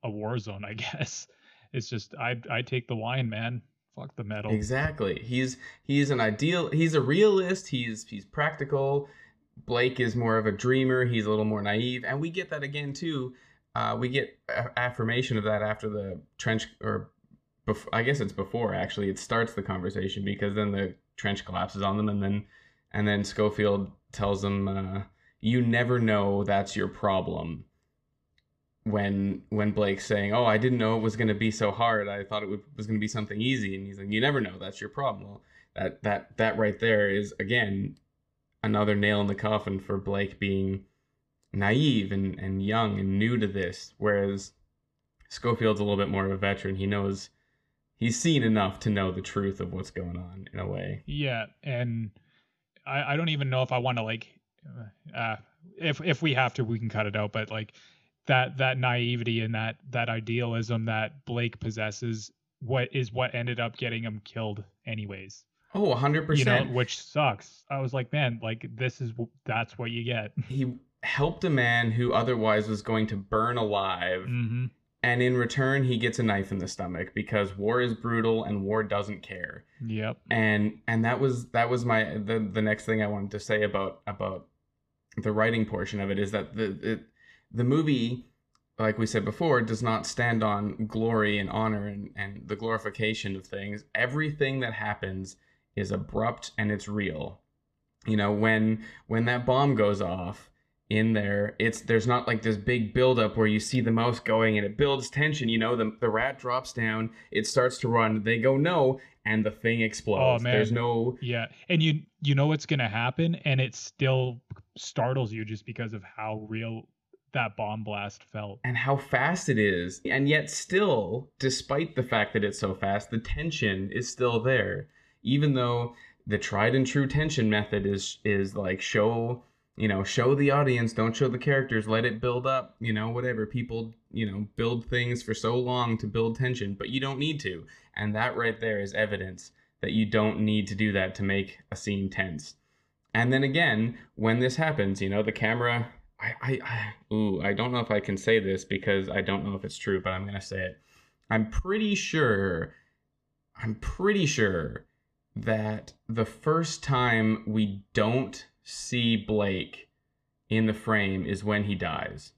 a war zone. I guess it's just I I take the wine, man. Fuck the metal. Exactly. He's he's an ideal. He's a realist. He's he's practical. Blake is more of a dreamer. He's a little more naive, and we get that again too. Uh, we get affirmation of that after the trench, or bef- I guess it's before actually. It starts the conversation because then the trench collapses on them, and then and then Schofield tells them, uh, "You never know that's your problem." when when Blake's saying, "Oh, I didn't know it was going to be so hard. I thought it would, was going to be something easy." And he's like, "You never know. That's your problem." Well, that that that right there is again another nail in the coffin for Blake being naive and and young and new to this, whereas Schofield's a little bit more of a veteran. He knows he's seen enough to know the truth of what's going on in a way. Yeah, and I, I don't even know if I want to like, uh, if if we have to, we can cut it out. But like that that naivety and that that idealism that Blake possesses, what is what ended up getting him killed, anyways. Oh, 100%. You know, which sucks. I was like, man, like this is that's what you get. he helped a man who otherwise was going to burn alive. Hmm and in return he gets a knife in the stomach because war is brutal and war doesn't care. Yep. and and that was that was my the, the next thing i wanted to say about about the writing portion of it is that the it, the movie like we said before does not stand on glory and honor and and the glorification of things. Everything that happens is abrupt and it's real. You know when when that bomb goes off in there it's there's not like this big buildup where you see the mouse going and it builds tension you know the, the rat drops down it starts to run they go no and the thing explodes Oh, man. there's no Yeah, and you you know what's gonna happen, and it still startles you just because of how real that bomb blast felt. and how fast it is and yet still despite the fact that it's so fast the tension is still there even though the tried and true tension method is is like show you know, show the audience, don't show the characters, let it build up, you know, whatever. People, you know, build things for so long to build tension, but you don't need to. And that right there is evidence that you don't need to do that to make a scene tense. And then again, when this happens, you know, the camera I, I, I ooh, I don't know if I can say this because I don't know if it's true, but I'm gonna say it. I'm pretty sure I'm pretty sure that the first time we don't see Blake in the frame is when he dies.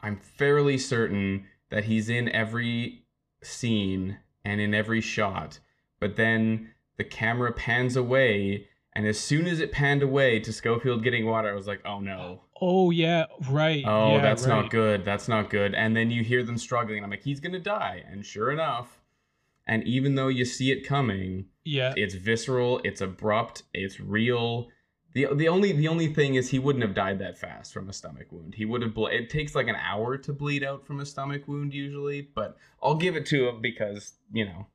I'm fairly certain that he's in every scene and in every shot, but then the camera pans away, and as soon as it panned away to Schofield getting water, I was like, oh no. Oh yeah, right. Oh, yeah, that's right. not good. That's not good. And then you hear them struggling. I'm like, he's gonna die. And sure enough, and even though you see it coming, Yeah. it's visceral, it's abrupt, it's real. The, the only the only thing is he wouldn't have died that fast from a stomach wound. He would have ble- it takes like an hour to bleed out from a stomach wound usually, but I'll give it to him because, you know,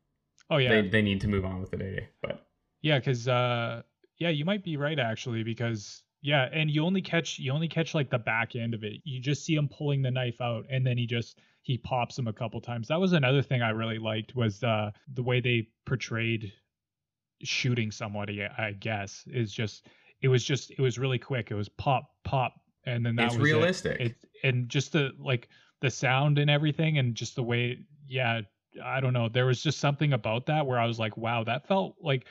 oh yeah. they, they need to move on with the day. But Yeah, because uh, yeah, you might be right actually. Because yeah, and you only catch you only catch like the back end of it. You just see him pulling the knife out, and then he just he pops him a couple times. That was another thing I really liked was uh, the way they portrayed shooting somebody. I guess is just it was just it was really quick. It was pop pop, and then that it's was it. realistic. It and just the like the sound and everything, and just the way yeah. I don't know. There was just something about that where I was like, wow, that felt like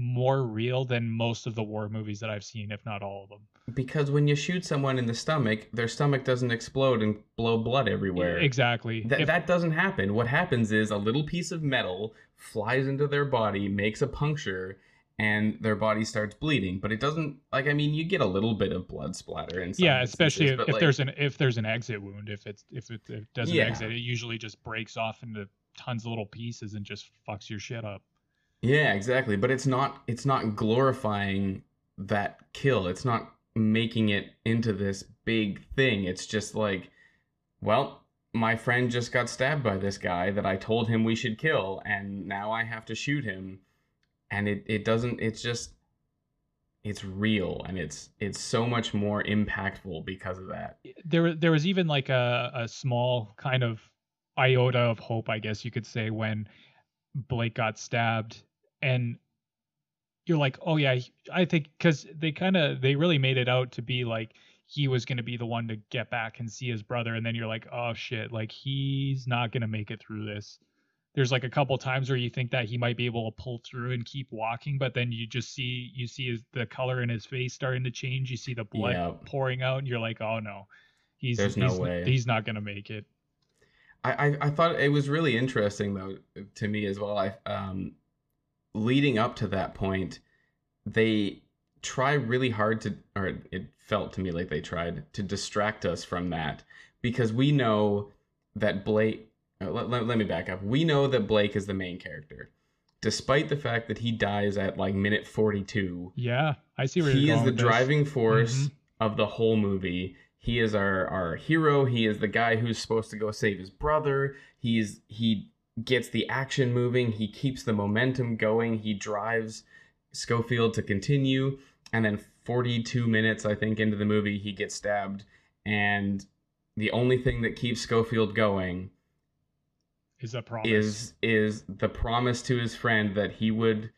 more real than most of the war movies that I've seen, if not all of them. because when you shoot someone in the stomach, their stomach doesn't explode and blow blood everywhere. Exactly. That, If- that doesn't happen. What happens is a little piece of metal flies into their body, makes a puncture, and their body starts bleeding. But it doesn't like I mean, you get a little bit of blood splatter and yeah, especially if, if like, there's an if there's an exit wound, if it's if it, if it doesn't Yeah. exit, it usually just breaks off into tons of little pieces and just fucks your shit up. Yeah, exactly. But it's not it's not glorifying that kill. It's not making it into this big thing. It's just like, well, my friend just got stabbed by this guy that I told him we should kill, and now I have to shoot him. And it, it doesn't it's just it's real and it's it's so much more impactful because of that. There there was even like a a small kind of iota of hope, I guess you could say, when Blake got stabbed, and you're like, oh yeah, I think because they kind of they really made it out to be like he was going to be the one to get back and see his brother, and then you're like, oh shit, like he's not going to make it through this. There's like a couple times where you think that he might be able to pull through and keep walking, but then you just see you see his, the color in his face starting to change. You see the blood Yep. pouring out, and you're like, oh no, he's There's no he's, way. he's not going to make it. I, I, I thought it was really interesting though to me as well. I um, leading up to that point, they try really hard to, or it felt to me like they tried to distract us from that because we know that Blake. uh, Let, let, let me back up. We know that Blake is the main character, despite the fact that he dies at like minute forty-two Yeah, I see where he is the this. driving force Mhm. of the whole movie he is our our hero he is the guy who's supposed to go save his brother he's he gets the action moving he keeps the momentum going he drives schofield to continue and then 42 minutes i think into the movie he gets stabbed and the only thing that keeps schofield going Is a promise. is is the promise to his friend that he would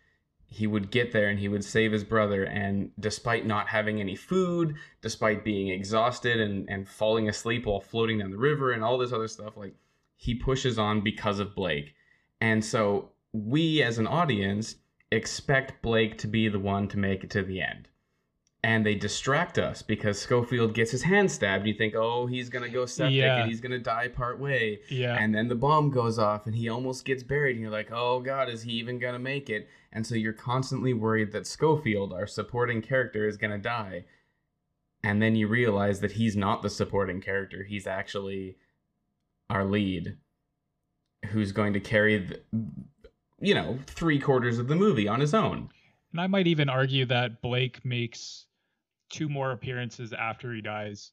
he would get there and he would save his brother and despite not having any food despite being exhausted and and falling asleep while floating down the river and all this other stuff like he pushes on because of Blake. And so we as an audience expect Blake to be the one to make it to the end. And they distract us because Schofield gets his hand stabbed. You think oh he's going to go septic Yeah. and he's going to die part way. Yeah. and then the bomb goes off and he almost gets buried. And you're like oh god is he even gonna make it? And so you're constantly worried that schofield our supporting character is gonna die. And then you realize that he's not the supporting character. He's actually our lead who's going to carry the, you know three quarters of the movie on his own And I might even argue that Blake makes two more appearances after he dies.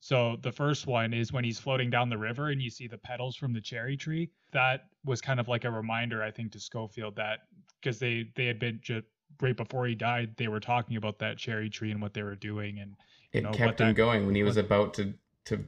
So the first one is when he's floating down the river and you see the petals from the cherry tree. That was kind of like a reminder, I think, to Schofield that because they they had been just right before he died, they were talking about that cherry tree and what they were doing, and it know, kept what him that- going when he was what- about to to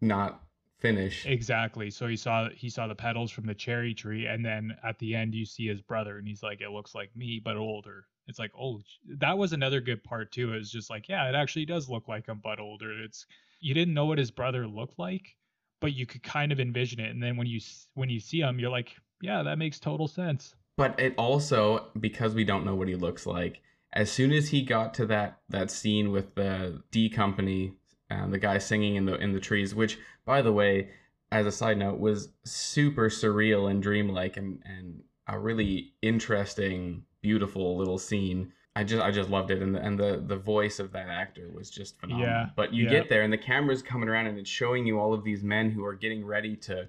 not finish. exactly. So he saw he saw the petals from the cherry tree, and then at the end you see his brother, and he's like, "It looks like me, but older." It's like, oh, that was another good part too. It's just like, yeah, it actually does look like him, but older. It's you didn't know what his brother looked like, but you could kind of envision it, and then when you when you see him, you're like, yeah, that makes total sense. But it also because we don't know what he looks like. As soon as he got to that that scene with the D Company, uh, the guy singing in the in the trees, which by the way, as a side note, was super surreal and dreamlike and and a really interesting, beautiful little scene. I just I just loved it, and the and the the voice of that actor was just phenomenal. Yeah, but you yeah. get there, and the camera's coming around, and it's showing you all of these men who are getting ready to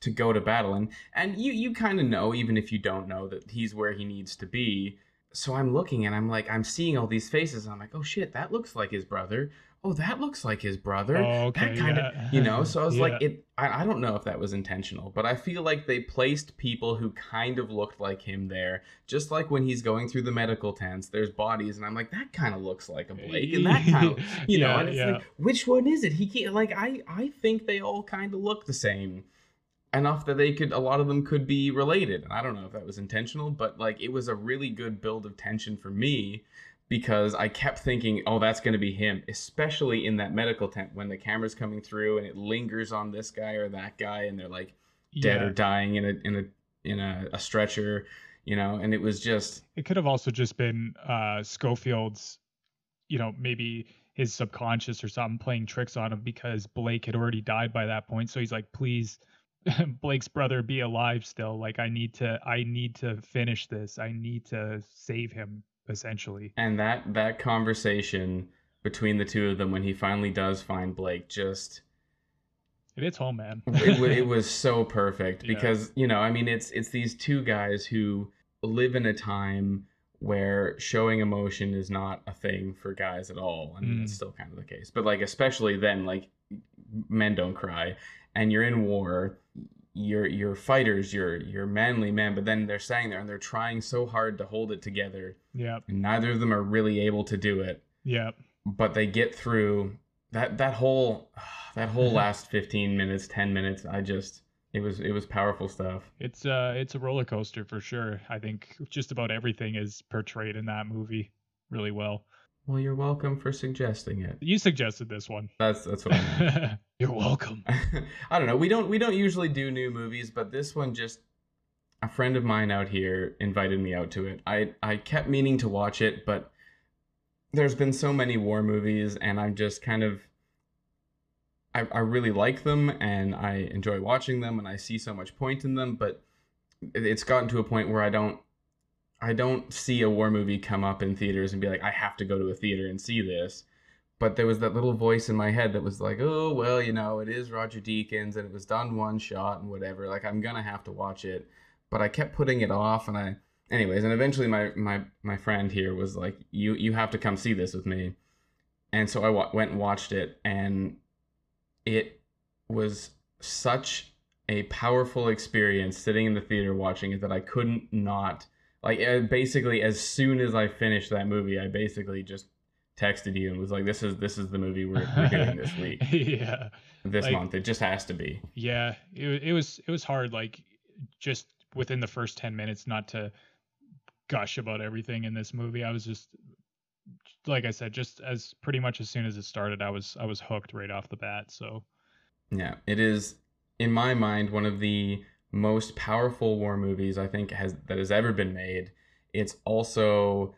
to go to battle, and and you you kind of know, even if you don't know, that he's where he needs to be. So I'm looking, and I'm like, I'm seeing all these faces, and I'm like, oh shit, that looks like his brother. Oh, that looks like his brother Oh, okay, that kind yeah. of you know so i was like it I, I don't know if that was intentional but i feel like they placed people who kind of looked like him there just like when he's going through the medical tents there's bodies and i'm like that kind of looks like a blake and that kind of you know Yeah, and it's yeah. like which one is it he can't like i i think they all kind of look the same enough that they could a lot of them could be related and i don't know if that was intentional but like it was a really good build of tension for me because I kept thinking, oh, that's going to be him, especially in that medical tent when the camera's coming through and it lingers on this guy or that guy, and they're like dead Yeah. or dying in a in a in a, a stretcher, you know. And it was just it could have also just been uh Schofield's, you know, maybe his subconscious or something playing tricks on him because Blake had already died by that point. So he's like, please, Blake's brother, be alive still. Like I need to, I need to finish this. I need to save him, essentially. and that that conversation between the two of them when he finally does find Blake just It hits home, man. it, it was so perfect Yeah. because you know i mean it's it's these two guys who live in a time where showing emotion is not a thing for guys at all i mean Mm. it's still kind of the case but like especially then like men don't cry and you're in war you're you're fighters you're you're manly men but then they're standing there and they're trying so hard to hold it together yeah, and neither of them are really able to do it yeah. but they get through that that whole that whole last 15 minutes 10 minutes i just it was it was powerful stuff It's uh, it's a roller coaster for sure. I think just about everything is portrayed in that movie really well. Well you're welcome for suggesting it You suggested this one. that's that's what i You're welcome. i don't know we don't we don't usually do new movies but this one just a friend of mine out here invited me out to it i i kept meaning to watch it but there's been so many war movies and i'm just kind of I, I really like them and I enjoy watching them and I see so much point in them, but it's gotten to a point where I don't I don't see a war movie come up in theaters and be like, I have to go to a theater and see this. But there was that little voice in my head that was like, oh well, you know, it is Roger Deakins and it was done one shot and whatever. Like I'm gonna have to watch it. But I kept putting it off and I anyways, and eventually my my my friend here was like, you you have to come see this with me. And so I went and watched it and it was such a powerful experience sitting in the theater watching it that I couldn't not like uh, basically as soon as I finished that movie I basically just texted you and was like this is this is the movie we're, we're doing this week yeah. this Like- month it just has to be Yeah, it it was it was hard like just within the first 10 minutes not to gush about everything in this movie. I was just like I said just as pretty much as soon as it started I was I was hooked right off the bat. So yeah it is in my mind one of the most powerful war movies I think has that has ever been made. It's also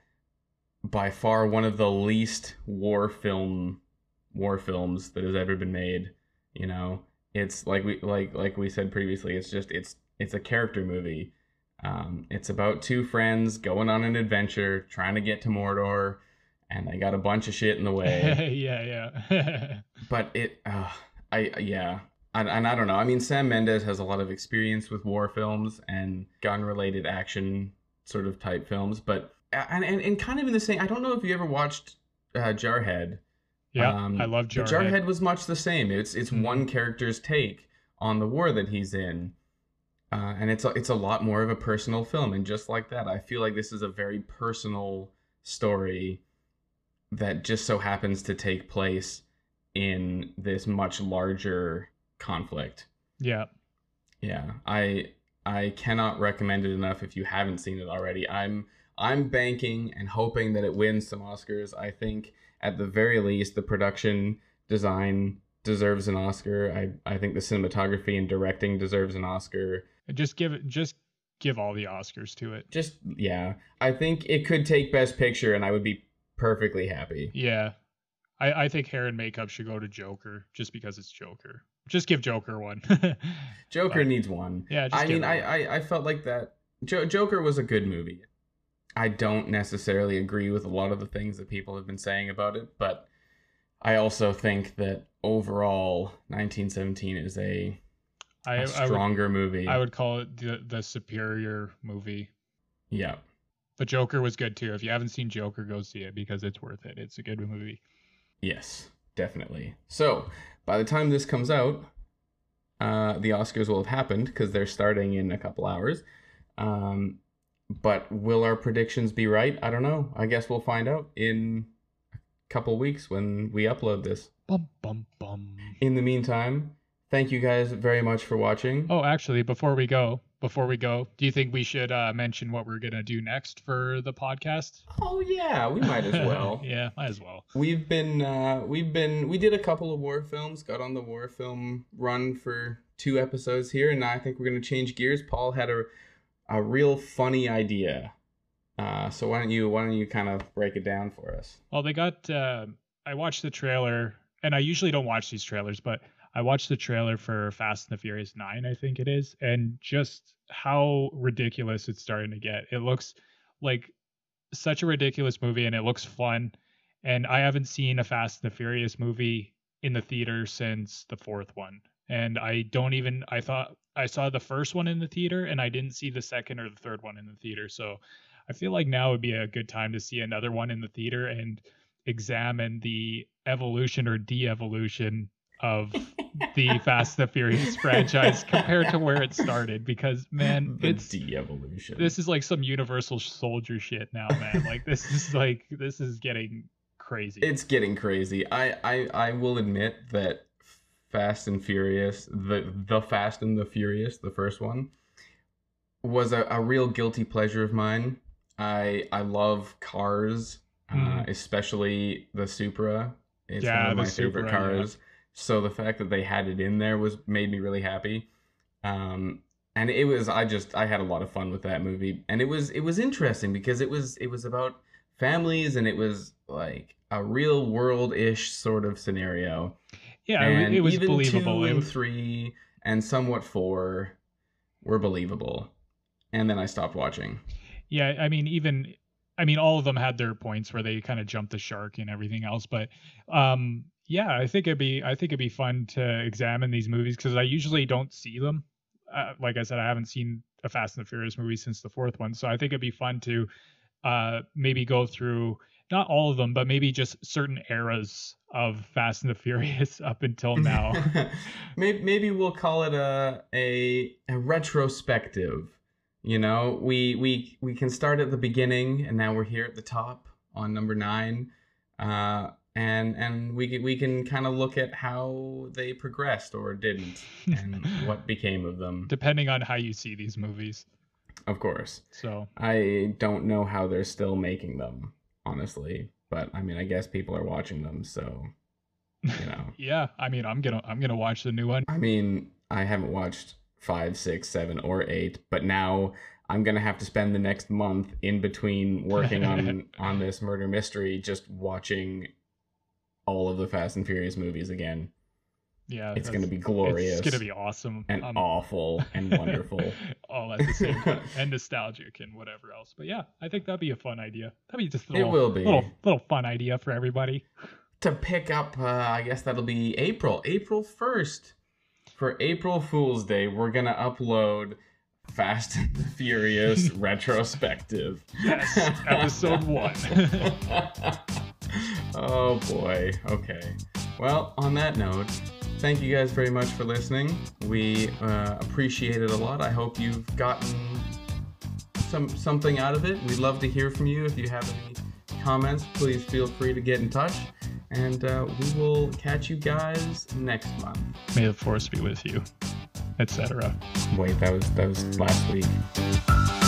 by far one of the least war film war films that has ever been made you know? It's like we like like we said previously it's just it's it's a character movie. Um, it's about two friends going on an adventure trying to get to mordor and they got a bunch of shit in the way. Yeah, yeah. but it uh, i yeah and, and i don't know i mean sam mendes has a lot of experience with war films and gun related action sort of type films but and, and, and kind of in the same i don't know if you ever watched uh, jarhead yeah, Um, I love Jarhead. Jarhead was much the same. It's it's Mhm. one character's take on the war that he's in, uh, and it's a, it's a lot more of a personal film. And just like that, I feel like this is a very personal story that just so happens to take place in this much larger conflict. Yeah. Yeah, I I cannot recommend it enough if you haven't seen it already. I'm I'm banking and hoping that it wins some Oscars. I think at the very least the production design deserves an Oscar. I I think the cinematography and directing deserves an Oscar. Just give it just give all the Oscars to it. Just yeah. I think it could take best picture and I would be perfectly happy. Yeah. I, I think hair and makeup should go to Joker just because it's Joker. Just give Joker one. Joker but, needs one. Yeah, I mean, I, I I felt like that. Jo- Joker was a good movie. I don't necessarily agree with a lot of the things that people have been saying about it, but I also think that overall, 1917 is a, I, a stronger I would, movie. I would call it the the superior movie. Yeah. But Joker was good too. If you haven't seen Joker, go see it because it's worth it. It's a good movie. Yes, definitely. So, by the time this comes out, uh, the Oscars will have happened because they're starting in a couple hours. Um, but will our predictions be right? I don't know. I guess we'll find out in a couple weeks when we upload this. Bum, bum, bum. In the meantime, thank you guys very much for watching. Oh, actually, before we go, before we go, do you think we should uh, mention what we're gonna do next for the podcast? Oh yeah, we might as well. yeah, might as well. We've been uh, we've been we did a couple of war films, got on the war film run for two episodes here, and now I think we're gonna change gears. Paul had a a real funny idea. Uh, so why don't you why don't you kind of break it down for us? Well, they got. Uh, I watched the trailer, and I usually don't watch these trailers, but I watched the trailer for Fast and the Furious 9, I think it is, and just how ridiculous it's starting to get. It looks like such a ridiculous movie and it looks fun. And I haven't seen a Fast and the Furious movie in the theater since the fourth one. And I don't even I thought I saw the first one in the theater and I didn't see the second or the third one in the theater. So I feel like now would be a good time to see another one in the theater and examine the evolution or de-evolution of the Fast and the Furious franchise compared to where it started because man, the it's de-evolution. This is like some Universal Soldier shit now, man. like this is like this is getting crazy. It's getting crazy. I I I will admit that Fast and Furious, the the Fast and the Furious, the first one, was a, a real guilty pleasure of mine. I I love cars, mm. uh, hmm. especially the Supra. It's yeah, one of my Supra, favorite cars. Yeah so the fact that they had it in there was made me really happy. Um, and it was I just I had a lot of fun with that movie, and it was it was interesting because it was it was about families and it was like a real world ish sort of scenario. Yeah, and it was believable. Two and three and somewhat four were believable, and then I stopped watching. Yeah, I mean even I mean all of them had their points where they kind of jumped the shark and everything else, but um yeah, I think it'd be I think it'd be fun to examine these movies because I usually don't see them. Uh, like I said, I haven't seen a Fast and the Furious movie since the fourth one, so I think it'd be fun to uh, maybe go through not all of them, but maybe just certain eras of Fast and the Furious up until now. maybe, maybe we'll call it a, a a retrospective. You know, we we we can start at the beginning, and now we're here at the top on number nine. Uh, and and we can, we can kind of look at how they progressed or didn't and what became of them. Depending on how you see these movies. Of course. So. I don't know how they're still making them honestly but i mean i guess people are watching them so you know. Yeah i mean i'm gonna i'm gonna watch the new one. I mean i haven't watched five six seven or eight but now I'm gonna have to spend the next month in between working on on this murder mystery, just watching all of the Fast and Furious movies again. Yeah, it's going to be glorious. It's going to be awesome and um, awful and wonderful, all at the same time, and nostalgic and whatever else. But yeah, I think that'd be a fun idea. That'd be just a little, it will be little little fun idea for everybody to pick up. Uh, I guess that'll be April, April first, for April Fool's Day. We're gonna upload Fast and the Furious retrospective. Yes, episode one. oh boy. Okay. Well, on that note, thank you guys very much for listening. We uh, appreciate it a lot. I hope you've gotten some something out of it. We'd love to hear from you. If you have any comments, please feel free to get in touch. And uh, we will catch you guys next month. May the force be with you, etc. Wait, that was that was last week.